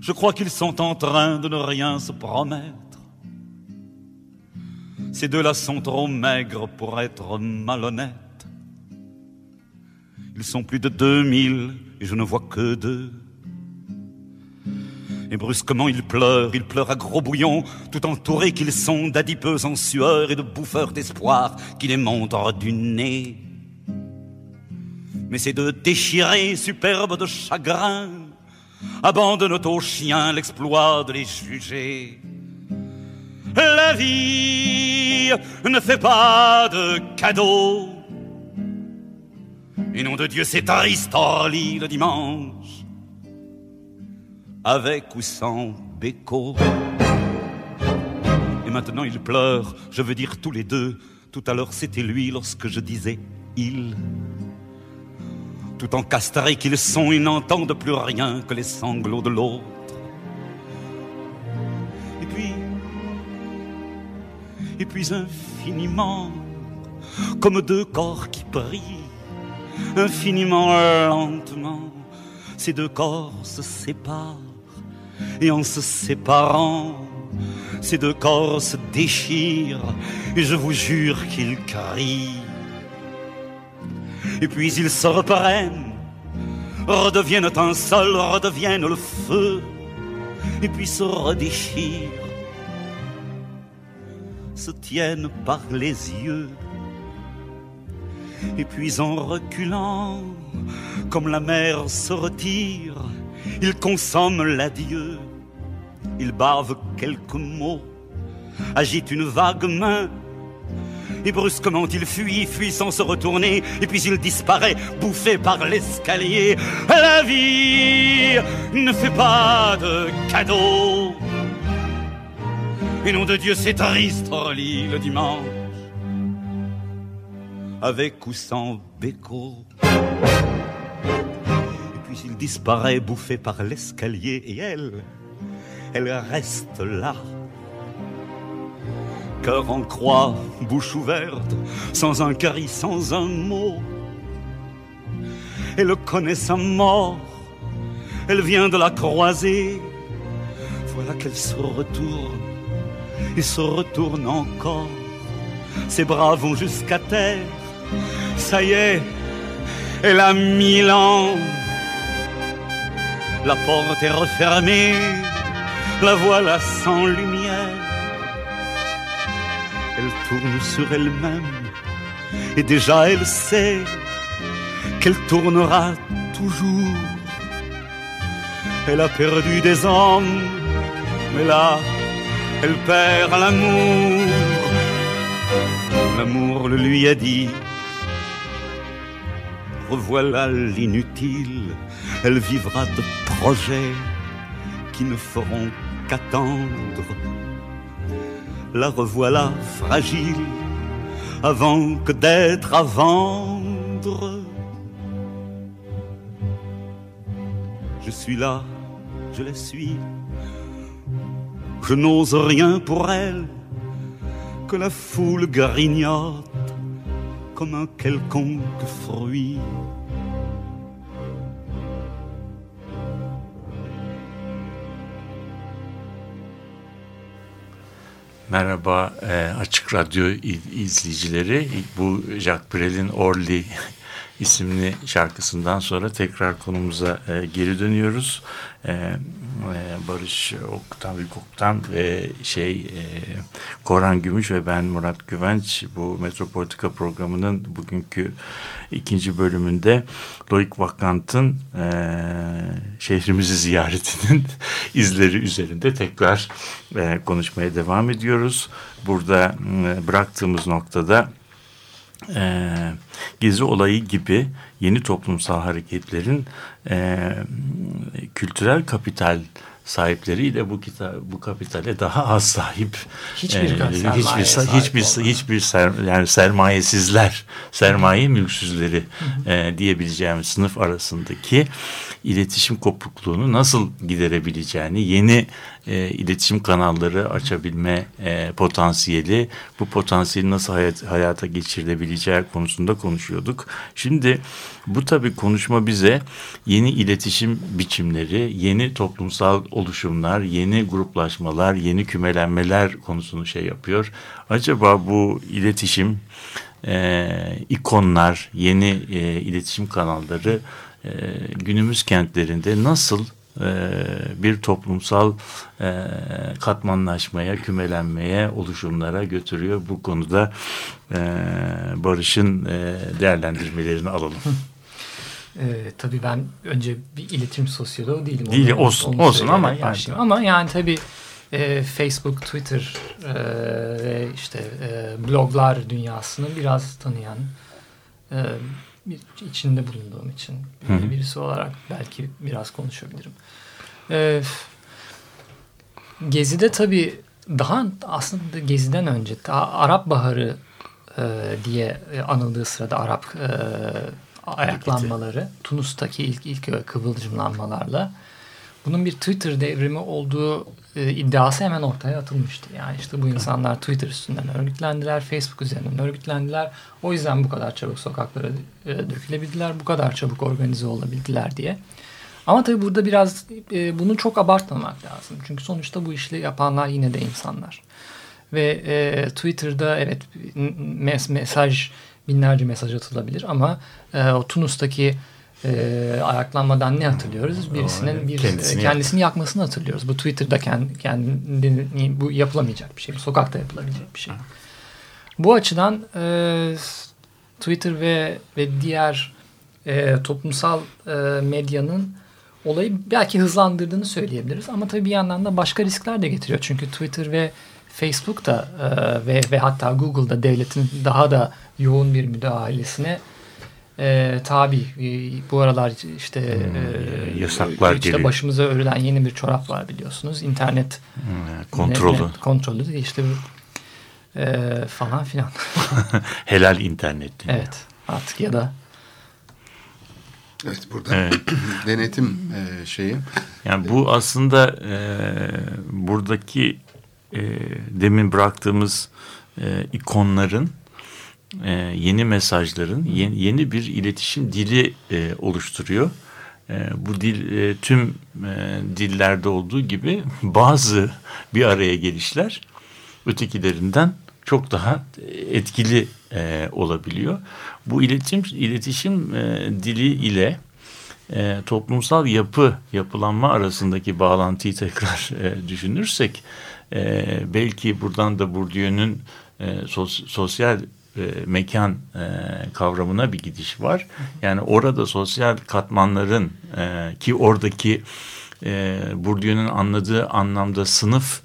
Je crois qu'ils sont en train de ne rien se promettre. Ces deux-là sont trop maigres pour être malhonnêtes. Ils sont plus de 2000 et je ne vois que deux. Et brusquement ils pleurent, ils pleurent à gros bouillon, tout entourés qu'ils sont d'adipeux en sueur et de bouffeurs d'espoir qui les montrent du nez. Mais ces deux déchirés, superbes de chagrin, abandonnent aux chiens l'exploit de les juger. La vie ne fait pas de cadeaux. Et nom de Dieu, c'est triste Orly le dimanche, avec ou sans béco. Et maintenant ils pleurent, je veux dire tous les deux. Tout à l'heure c'était lui lorsque je disais il. Tout encastrés qu'ils sont, ils n'entendent plus rien que les sanglots de l'autre. Et puis, et puis infiniment, comme deux corps qui brillent, infiniment lentement, ces deux corps se séparent, et en se séparant, ces deux corps se déchirent, et je vous jure qu'ils crient. Et puis ils se reprennent, redeviennent un seul, redeviennent le feu, et puis se redéchirent se tiennent par les yeux. Et puis en reculant, comme la mer se retire, ils consomment l'adieu. Ils bavent quelques mots, agitent une vague main. Et brusquement il fuit, fuit sans se retourner, et puis il disparaît, bouffé par l'escalier. La vie ne fait pas de cadeaux. Et nom de Dieu, c'est triste, Orly, le dimanche. Avec ou sans béco. Et puis il disparaît, bouffé par l'escalier, et elle, elle reste là. Cœur en croix, bouche ouverte, sans un cri, sans un mot. Elle connaît sa mort, elle vient de la croiser Voilà qu'elle se retourne et se retourne encore. Ses bras vont jusqu'à terre. Ça y est, elle a mille ans. La porte est refermée, la voilà sans lumière. Elle tourne sur elle-même et déjà elle sait qu'elle tournera toujours. Elle a perdu des hommes, mais là, elle perd l'amour. L'amour le lui a dit, revoilà l'inutile, elle vivra de projets qui ne feront qu'attendre. La revoilà fragile avant que d'être à vendre. Je suis là, je la suis. Je n'ose rien pour elle, que la foule grignote comme un quelconque fruit. Merhaba e, Açık Radyo izleyicileri. Bu Jacques Brel'in Orly isimli şarkısından sonra tekrar konumuza e, geri dönüyoruz. E, e, Barış Oktan, Oktan ve şey e, Koran Gümüş ve ben Murat Güvenç bu Metropolitika programının bugünkü ikinci bölümünde Loik Vakant'ın e, şehrimizi ziyaretinin izleri üzerinde tekrar e, konuşmaya devam ediyoruz. Burada e, bıraktığımız noktada e, Gezi olayı gibi yeni toplumsal hareketlerin e, kültürel kapital sahipleriyle bu kita bu kapitale daha az sahip hiçbir e, hiçbir hiçbir hiçbir, hiçbir ser, yani sermayesizler sermaye mülksüzleri e, diyebileceğimiz sınıf arasındaki iletişim kopukluğunu nasıl giderebileceğini yeni e, iletişim kanalları açabilme e, potansiyeli bu potansiyeli nasıl hayat, hayata geçirilebileceği konusunda konuşuyorduk. Şimdi bu tabii konuşma bize yeni iletişim biçimleri, yeni toplumsal oluşumlar, yeni gruplaşmalar, yeni kümelenmeler konusunu şey yapıyor. Acaba bu iletişim, e, ikonlar, yeni e, iletişim kanalları e, günümüz kentlerinde nasıl bir toplumsal e, katmanlaşmaya, kümelenmeye, oluşumlara götürüyor. Bu konuda e, Barış'ın e, değerlendirmelerini alalım. Ee, tabii ben önce bir iletişim sosyoloğu değilim. Değil onu, olsun onu olsun ama yani. Ama yani tabii e, Facebook, Twitter e, ve işte e, bloglar dünyasını biraz tanıyan e, bir, içinde bulunduğum için Hı -hı. birisi olarak belki biraz konuşabilirim. E, Gezi'de tabii daha aslında Gezi'den önce Arap Baharı e, diye anıldığı sırada Arap e, ayaklanmaları Tunus'taki ilk ilk kıvılcımlanmalarla bunun bir Twitter devrimi olduğu e, iddiası hemen ortaya atılmıştı. Yani işte bu insanlar Twitter üstünden örgütlendiler, Facebook üzerinden örgütlendiler. O yüzden bu kadar çabuk sokaklara e, dökülebildiler, bu kadar çabuk organize olabildiler diye. Ama tabii burada biraz e, bunu çok abartmamak lazım. Çünkü sonuçta bu işi yapanlar yine de insanlar. Ve e, Twitter'da evet mes mesaj binlerce mesaj atılabilir ama e, o Tunus'taki e, ayaklanmadan ne hatırlıyoruz? Birisinin bir kendisini, kendisini yakmasını hatırlıyoruz. Bu Twitter'da kendi, kendini bu yapılamayacak bir şey. Bu sokakta yapılabilecek bir şey. Bu açıdan e, Twitter ve ve diğer e, toplumsal e, medyanın olayı belki hızlandırdığını söyleyebiliriz. Ama tabii bir yandan da başka riskler de getiriyor. Çünkü Twitter ve Facebook da e, ve, ve hatta Google'da devletin daha da yoğun bir müdahalesine e, tabi. E, bu aralar işte hmm, e, yasaklar işte geliyor. başımıza örülen yeni bir çorap var biliyorsunuz. İnternet hmm, kontrolü. Net, kontrolü işte e, falan filan. Helal internet. Evet artık ya da Evet burada evet. denetim e, şeyi. Yani bu aslında e, buradaki e, demin bıraktığımız e, ikonların e, yeni mesajların yeni, yeni bir iletişim dili e, oluşturuyor. e, bu dil e, tüm e, dillerde olduğu gibi bazı bir araya gelişler ötekilerinden çok daha etkili e, olabiliyor. Bu iletişim iletişim e, dili ile e, toplumsal yapı yapılanma arasındaki bağlantıyı tekrar e, düşünürsek e, belki buradan da Bourdieu'nun e, sos, sosyal e, mekan e, kavramına bir gidiş var. Yani orada sosyal katmanların e, ki oradaki e, Bourdieu'nun anladığı anlamda sınıf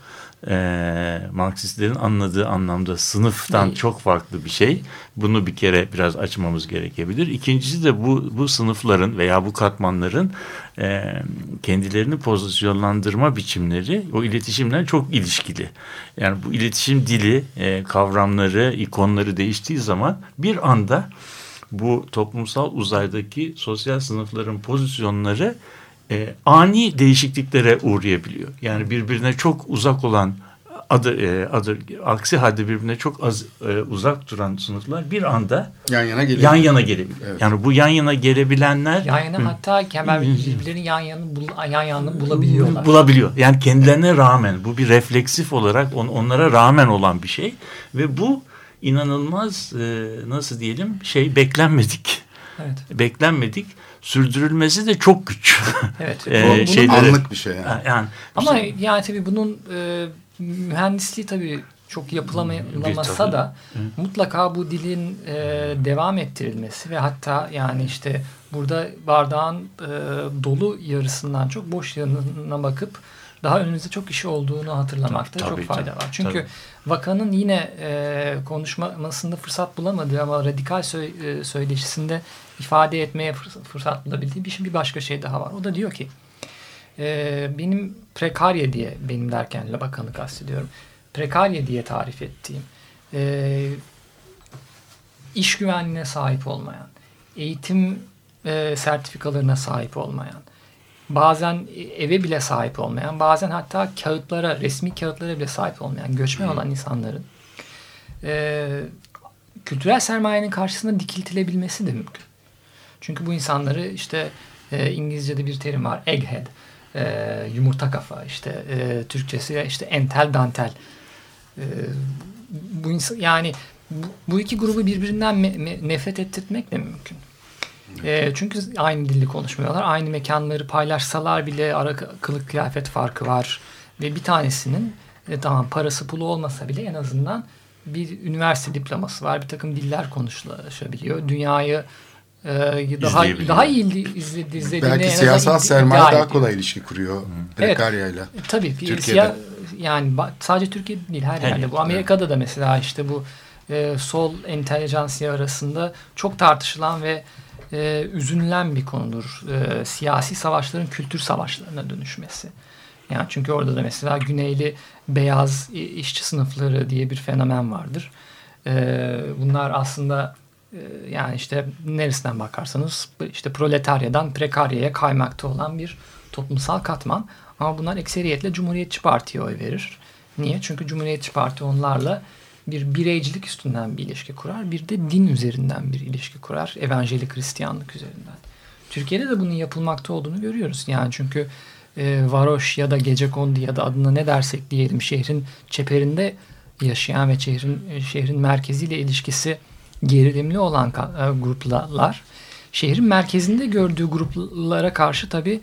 e, Marksistlerin anladığı anlamda sınıftan Değil. çok farklı bir şey. Bunu bir kere biraz açmamız gerekebilir. İkincisi de bu, bu sınıfların veya bu katmanların e, kendilerini pozisyonlandırma biçimleri o iletişimle çok ilişkili. Yani bu iletişim dili, e, kavramları, ikonları değiştiği zaman bir anda bu toplumsal uzaydaki sosyal sınıfların pozisyonları e, ani değişikliklere uğrayabiliyor. Yani birbirine çok uzak olan adı, e, adı aksi halde birbirine çok az e, uzak duran sınıflar bir anda Yan yana gelebilir. yan yana gelebiliyor. Evet. Yani bu yan yana gelebilenler Yan yana hatta kemer birbirlerinin yan yanını bul, yan yanını bulabiliyorlar. bulabiliyor. Yani kendilerine rağmen bu bir refleksif olarak on, onlara rağmen olan bir şey ve bu inanılmaz e, nasıl diyelim şey beklenmedik. Evet. Beklenmedik. Sürdürülmesi de çok güç. Evet. E, Bu- bunun- şeyleri- Anlık bir şey yani. yani Ama işte- yani tabii bunun e, mühendisliği tabii çok yapılamasa da mutlaka bu dilin e, devam ettirilmesi ve hatta yani işte burada bardağın e, dolu yarısından çok boş yanına bakıp daha önümüzde çok işi olduğunu hatırlamakta Tabii, çok fayda var. Çünkü Tabii. Vakan'ın yine e, konuşmasında fırsat bulamadığı ama radikal sö- e, söyleşisinde ifade etmeye fırs- fırsat bulabildiği bir, bir başka şey daha var. O da diyor ki e, benim prekarye diye benim derken Labakan'ı kastediyorum. Prekarye diye tarif ettiğim e, iş güvenliğine sahip olmayan, eğitim e, sertifikalarına sahip olmayan, bazen eve bile sahip olmayan, bazen hatta kağıtlara, resmi kağıtlara bile sahip olmayan, göçmen olan insanların e, kültürel sermayenin karşısında dikiltilebilmesi de mümkün. Çünkü bu insanları işte e, İngilizce'de bir terim var, egghead, e, yumurta kafa, işte e, Türkçesi işte entel dantel. E, bu insan, yani bu, bu iki grubu birbirinden me- me- nefret ettirmek de mümkün. E, çünkü aynı dilli konuşmuyorlar. Aynı mekanları paylaşsalar bile ara kılık kıyafet farkı var. Ve bir tanesinin e, tamam parası pulu olmasa bile en azından bir üniversite diploması var. Bir takım diller konuşulabiliyor. Dünyayı e, daha daha iyi izle- izlediğini Belki siyasal sermaye daha kolay ilişki kuruyor prekaryayla. E, Tabii. Türkiye'de. siyah- yani sadece Türkiye'de değil her Her yerde. Bu Amerika'da da mesela işte bu e, sol entelijansiya arasında çok tartışılan ve e, üzünülen bir konudur. E, siyasi savaşların kültür savaşlarına dönüşmesi. Yani çünkü orada da mesela güneyli beyaz işçi sınıfları diye bir fenomen vardır. E, bunlar aslında yani işte neresinden bakarsanız işte proletaryadan prekaryaya kaymakta olan bir toplumsal katman. Ama bunlar ekseriyetle Cumhuriyetçi Parti'ye oy verir. Niye? Çünkü Cumhuriyetçi Parti onlarla bir bireycilik üstünden bir ilişki kurar. Bir de din üzerinden bir ilişki kurar. Evangelik Hristiyanlık üzerinden. Türkiye'de de bunun yapılmakta olduğunu görüyoruz. Yani çünkü e, varoş ya da gecekondu ya da adına ne dersek diyelim şehrin çeperinde yaşayan ve şehrin e, şehrin merkeziyle ilişkisi gerilimli olan e, gruplar şehrin merkezinde gördüğü gruplara karşı tabi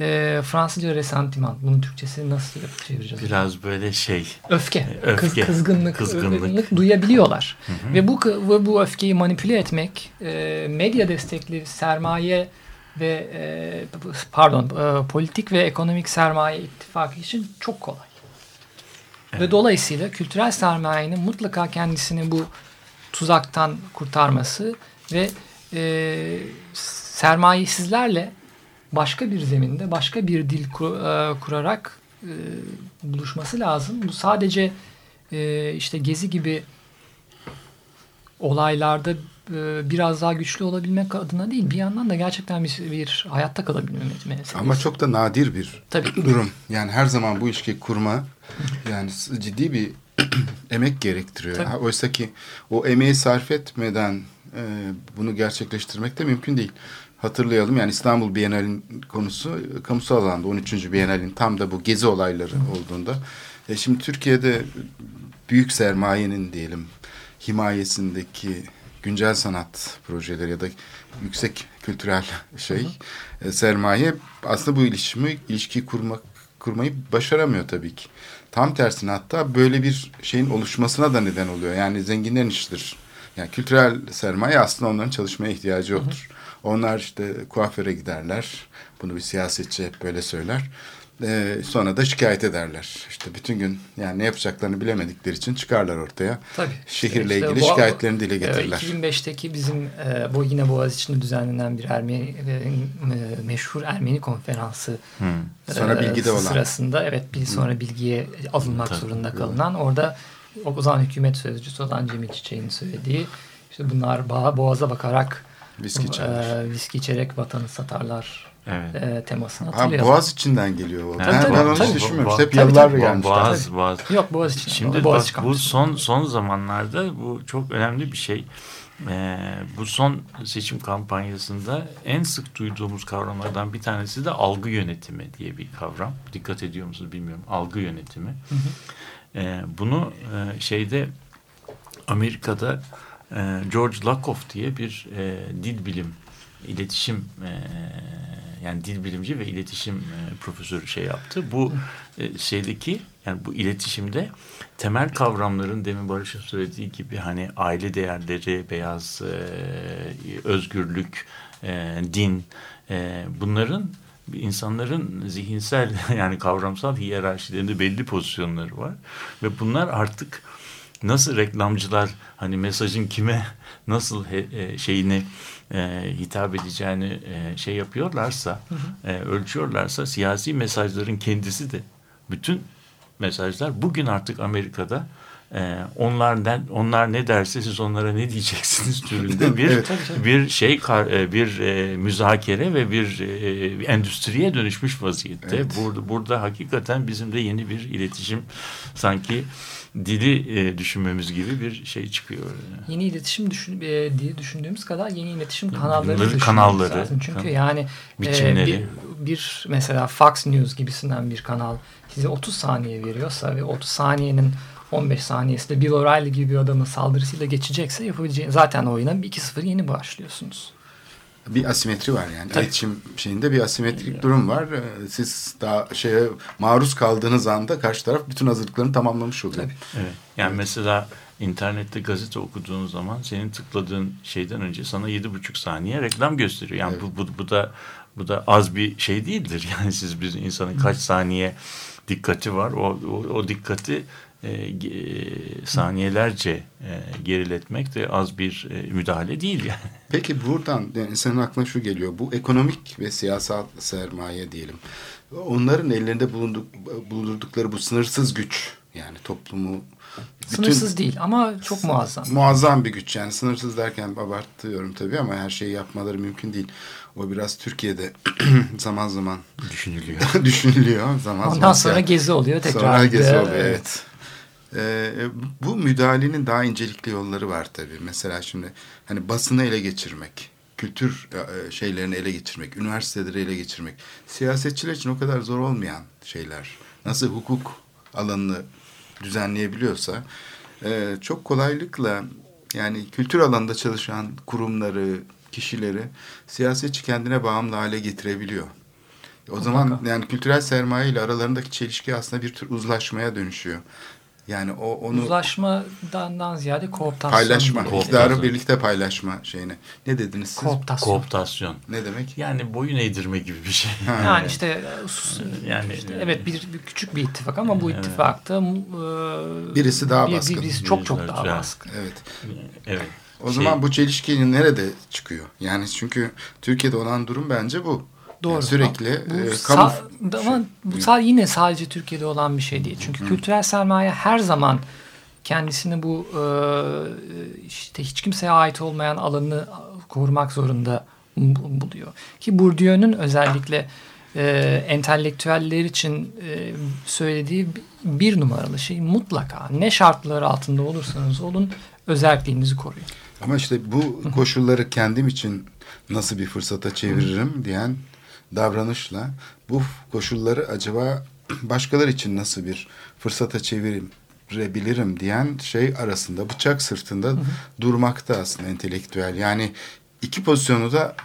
e, Fransızca resentiman. Bunun Türkçesi nasıl çevireceğiz? biraz böyle şey Öfke, Öfke, kız, kızgınlık, kızgınlık. kızgınlık duyabiliyorlar. Ve bu ve bu öfkeyi manipüle etmek e, medya destekli sermaye ve e, pardon e, politik ve ekonomik sermaye ittifakı için çok kolay. Ve dolayısıyla kültürel sermayenin mutlaka kendisini bu tuzaktan kurtarması ve e, sermayesizlerle başka bir zeminde başka bir dil kur- e, kurarak e, buluşması lazım. Bu sadece e, işte gezi gibi olaylarda e, biraz daha güçlü olabilmek adına değil. Bir yandan da gerçekten bir, bir hayatta kalabilme meselesi. Ama çok da nadir bir Tabii. durum. Yani her zaman bu ilişki kurma yani ciddi bir emek gerektiriyor. Tabii. Oysa ki o emeği sarf etmeden e, bunu gerçekleştirmek de mümkün değil. hatırlayalım. Yani İstanbul Bienal'in konusu kamusal alanda 13. Bienal'in tam da bu gezi olayları olduğunda. E şimdi Türkiye'de büyük sermayenin diyelim himayesindeki güncel sanat projeleri ya da yüksek kültürel şey e, sermaye aslında bu ilişimi ilişki kurmak kurmayı başaramıyor tabii ki. Tam tersine hatta böyle bir şeyin oluşmasına da neden oluyor. Yani zenginlerin işidir. Yani kültürel sermaye aslında onların çalışmaya ihtiyacı yoktur. Onlar işte kuaföre giderler. Bunu bir siyasetçi hep böyle söyler. Ee, sonra da şikayet ederler. İşte bütün gün yani ne yapacaklarını bilemedikleri için çıkarlar ortaya. Tabii. Şehirle İşte ilgili bu- şikayetlerini dile e, getirirler. 2005'teki bizim e, bu yine Boğaziçi'nde düzenlenen bir Ermeni e, e, meşhur Ermeni konferansı Sonra e, bilgide olan. sırasında evet bir sonra bilgiye alınmak Tabii. zorunda kalınan orada o zaman hükümet sözcüsü olan Cemil Çiçek'in söylediği işte bunlar boğaza bakarak Viski içerler. e, viski içerek vatanı satarlar Evet. e, temasını Ha, hatırlayalım. Boğaz içinden geliyor o. Evet, ben, tabii, ben onu tabii. düşünmüyorum. Hep tabii. gelmiş. Boğaz, Boğaz. Yok Boğaziçi. Şimdi Boğaziçi bak bu kampüsü. son son zamanlarda bu çok önemli bir şey. Ee, bu son seçim kampanyasında en sık duyduğumuz kavramlardan bir tanesi de algı yönetimi diye bir kavram. Dikkat ediyor musunuz bilmiyorum. Algı yönetimi. Ee, bunu e, şeyde Amerika'da e, George Lakoff diye bir e, dil bilim iletişim e, yani dil bilimci ve iletişim e, profesörü şey yaptı. Bu e, şeydeki yani bu iletişimde temel kavramların demin Barış'ın söylediği gibi hani aile değerleri, beyaz e, özgürlük, e, din e, bunların insanların zihinsel yani kavramsal hiyerarşilerinde belli pozisyonları var ve bunlar artık nasıl reklamcılar hani mesajın kime nasıl he- e, şeyini e, hitap edeceğini e, şey yapıyorlarsa e, ölçüyorlarsa siyasi mesajların kendisi de bütün mesajlar bugün artık Amerika'da e, onlar ne, onlar ne derse siz onlara ne diyeceksiniz türünde bir Evet. bir şey e, bir e, müzakere ve bir e, endüstriye dönüşmüş vaziyette. Evet. Burada burada hakikaten bizim de yeni bir iletişim sanki dili e, düşünmemiz gibi bir şey çıkıyor. yeni iletişim düşün, e, diye düşündüğümüz kadar yeni iletişim kanalları kanalları, lazım. Çünkü kan- yani e, biçimleri. bir, bir mesela Fox News gibisinden bir kanal size 30 saniye veriyorsa ve 30 saniyenin 15 saniyesi de Bill O'Reilly gibi bir adamın saldırısıyla geçecekse yapabileceğiniz zaten oyuna 2-0 yeni başlıyorsunuz. Bir asimetri var yani. Tabii. İletişim şeyinde bir asimetrik durum var. Ee, Siz daha şeye maruz kaldığınız anda karşı taraf bütün hazırlıklarını tamamlamış oluyor. Tabii. Evet. Yani mesela internette gazete okuduğun zaman senin tıkladığın şeyden önce sana yedi buçuk saniye reklam gösteriyor. Yani Evet. bu, bu, bu da bu da az bir şey değildir. Yani siz bir insanın kaç saniye dikkati var. O, o, o dikkati e, ge- saniyelerce e, geriletmek de az bir e, müdahale değil yani. Peki buradan yani senin aklına şu geliyor. Bu ekonomik ve siyasal sermaye diyelim. Onların ellerinde bulunduk, bulundurdukları bu sınırsız güç yani toplumu bütün- Sınırsız değil ama çok muazzam. Muazzam bir güç yani sınırsız derken abartıyorum tabii ama her şeyi yapmaları mümkün değil. O biraz Türkiye'de zaman zaman Düşünülüyor. düşünülüyor. Zaman Ondan zaman sonra siya- gezi oluyor tekrar. Sonra gezi oluyor evet. Ee, bu müdahalenin daha incelikli yolları var tabii. Mesela şimdi hani basını ele geçirmek, kültür e, şeylerini ele geçirmek, üniversiteleri ele geçirmek. Siyasetçiler için o kadar zor olmayan şeyler. Nasıl hukuk alanını düzenleyebiliyorsa e, çok kolaylıkla yani kültür alanında çalışan kurumları, kişileri siyasetçi kendine bağımlı hale getirebiliyor. O zaman yani kültürel sermaye ile aralarındaki çelişki aslında bir tür uzlaşmaya dönüşüyor. Yani o onu Uzlaşmadan ziyade kooptasyon. paylaşma, iktidarı birlikte paylaşma şeyine. Ne dediniz siz? Kooptasyon. Kooptasyon. ne demek? Yani boyun eğdirme gibi bir şey. Ha. Yani işte, e, Yani işte evet bir, bir küçük bir ittifak ama bu Evet. ittifakta e, Birisi daha bir- baskın. Birisi çok çok daha baskın. Evet. Evet. O Şey- zaman bu çelişki nerede çıkıyor? Yani çünkü Türkiye'de olan durum bence bu. Doğru. Yani sürekli Bu e, kamu ama bu sa- yine sadece Türkiye'de olan bir şey değil. Çünkü kültürel sermaye her zaman kendisini bu e, işte hiç kimseye ait olmayan alanı korumak zorunda bu- buluyor. Ki Bourdieu'nun özellikle e, entelektüeller için e, söylediği bir numaralı şey mutlaka ne şartlar altında olursanız olun özelliğinizi koruyun. Ama işte bu koşulları kendim için nasıl bir fırsata çeviririm diyen davranışla bu koşulları acaba başkaları için nasıl bir fırsata çevirebilirim diyen şey arasında bıçak sırtında hı hı. durmakta aslında entelektüel. Yani iki pozisyonu da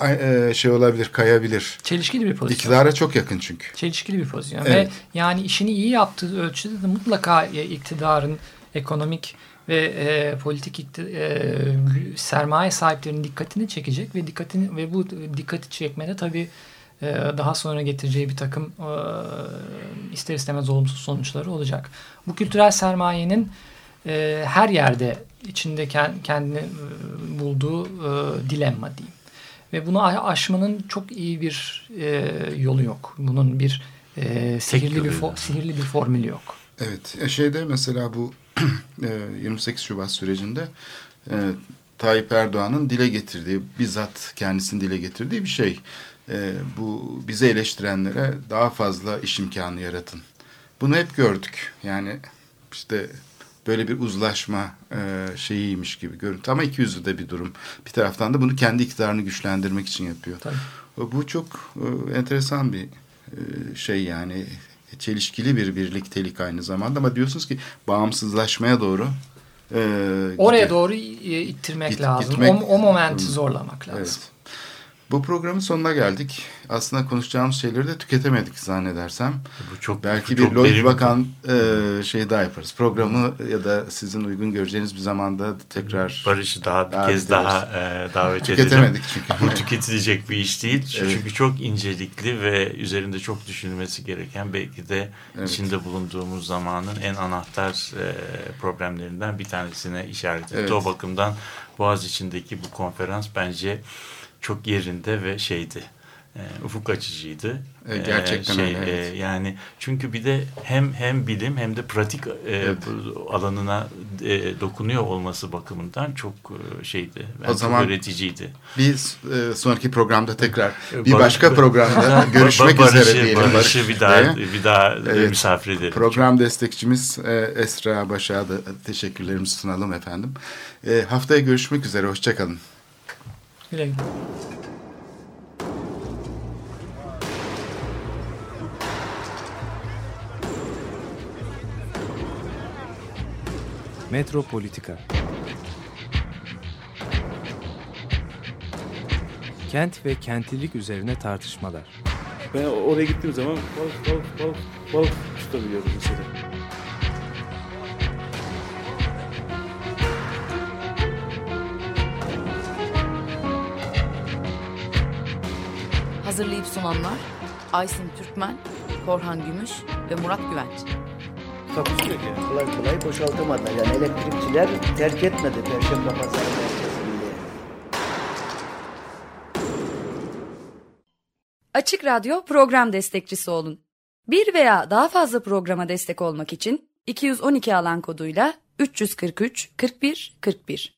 e, şey olabilir, kayabilir. Çelişkili bir pozisyon. İktidara çok yakın çünkü. Çelişkili bir pozisyon. Evet. Ve yani işini iyi yaptığı ölçüde de mutlaka iktidarın ekonomik ve e, politik e, sermaye sahiplerinin dikkatini çekecek ve dikkatini ve bu dikkati çekmede tabii e, daha sonra getireceği bir takım e, ister istemez olumsuz sonuçları olacak. Bu kültürel sermayenin e, her yerde içinde kendini e, bulduğu e, dilemma diyeyim. Ve bunu aşmanın çok iyi bir e, yolu yok. Bunun bir e, sihirli bir fo- sihirli bir formülü yok. Evet. Şeyde mesela bu 28 Şubat sürecinde e, Tayyip Erdoğan'ın dile getirdiği, bizzat kendisinin dile getirdiği bir şey. E, bu bizi eleştirenlere daha fazla iş imkanı yaratın. Bunu hep gördük. Yani işte böyle bir uzlaşma e, şeyiymiş gibi görüntü. Ama iki yüzlü de bir durum. Bir taraftan da bunu kendi iktidarını güçlendirmek için yapıyor. Tabii. Bu çok e, enteresan bir e, şey yani çelişkili bir birliktelik aynı zamanda ama diyorsunuz ki bağımsızlaşmaya doğru e, oraya gidiyor. doğru ittirmek Git, lazım. Gitmek, o, o momenti zorlamak lazım. Evet. Bu programın sonuna geldik. Aslında konuşacağımız şeyleri de tüketemedik zannedersem. Bu çok Belki bu bir Lloyd Bakan e, şey daha yaparız. Programı ya da sizin uygun göreceğiniz bir zamanda tekrar Barış'ı daha bir kez daha e, davet tüketemedik çünkü. Bu tüketilecek bir iş değil. Evet. Çünkü çok incelikli ve üzerinde çok düşünülmesi gereken belki de evet. içinde bulunduğumuz zamanın en anahtar e, problemlerinden bir tanesine işaret etti. Evet. O bakımdan Boğaz içindeki bu konferans bence çok yerinde ve şeydi. E, ufuk açıcıydı. E, gerçekten şey, öyle. Evet. E, yani çünkü bir de hem hem bilim hem de pratik e, evet. alanına e, dokunuyor olması bakımından çok e, şeydi. o zaman öğreticiydi. Biz e, sonraki programda tekrar bir başka programda görüşmek Barış'ı, üzere diyelim. Barış'ı bir daha bir daha evet. misafir edelim. Program destekçimiz e, Esra Başak'a da teşekkürlerimizi sunalım efendim. E, haftaya görüşmek üzere. Hoşçakalın. Güle güle. Metropolitika Kent ve kentlilik üzerine tartışmalar. Ben oraya gittiğim zaman balık balık balık balık tutabiliyordum mesela. Hazırlayıp sunanlar Aysin Türkmen, Korhan Gümüş ve Murat Güvenç. Takusuyor ki. Kolay kolay boşaltamadılar. Yani elektrikçiler terk etmedi Perşembe Pazarı merkezini. Açık Radyo program destekçisi olun. Bir veya daha fazla programa destek olmak için 212 alan koduyla 343 41 41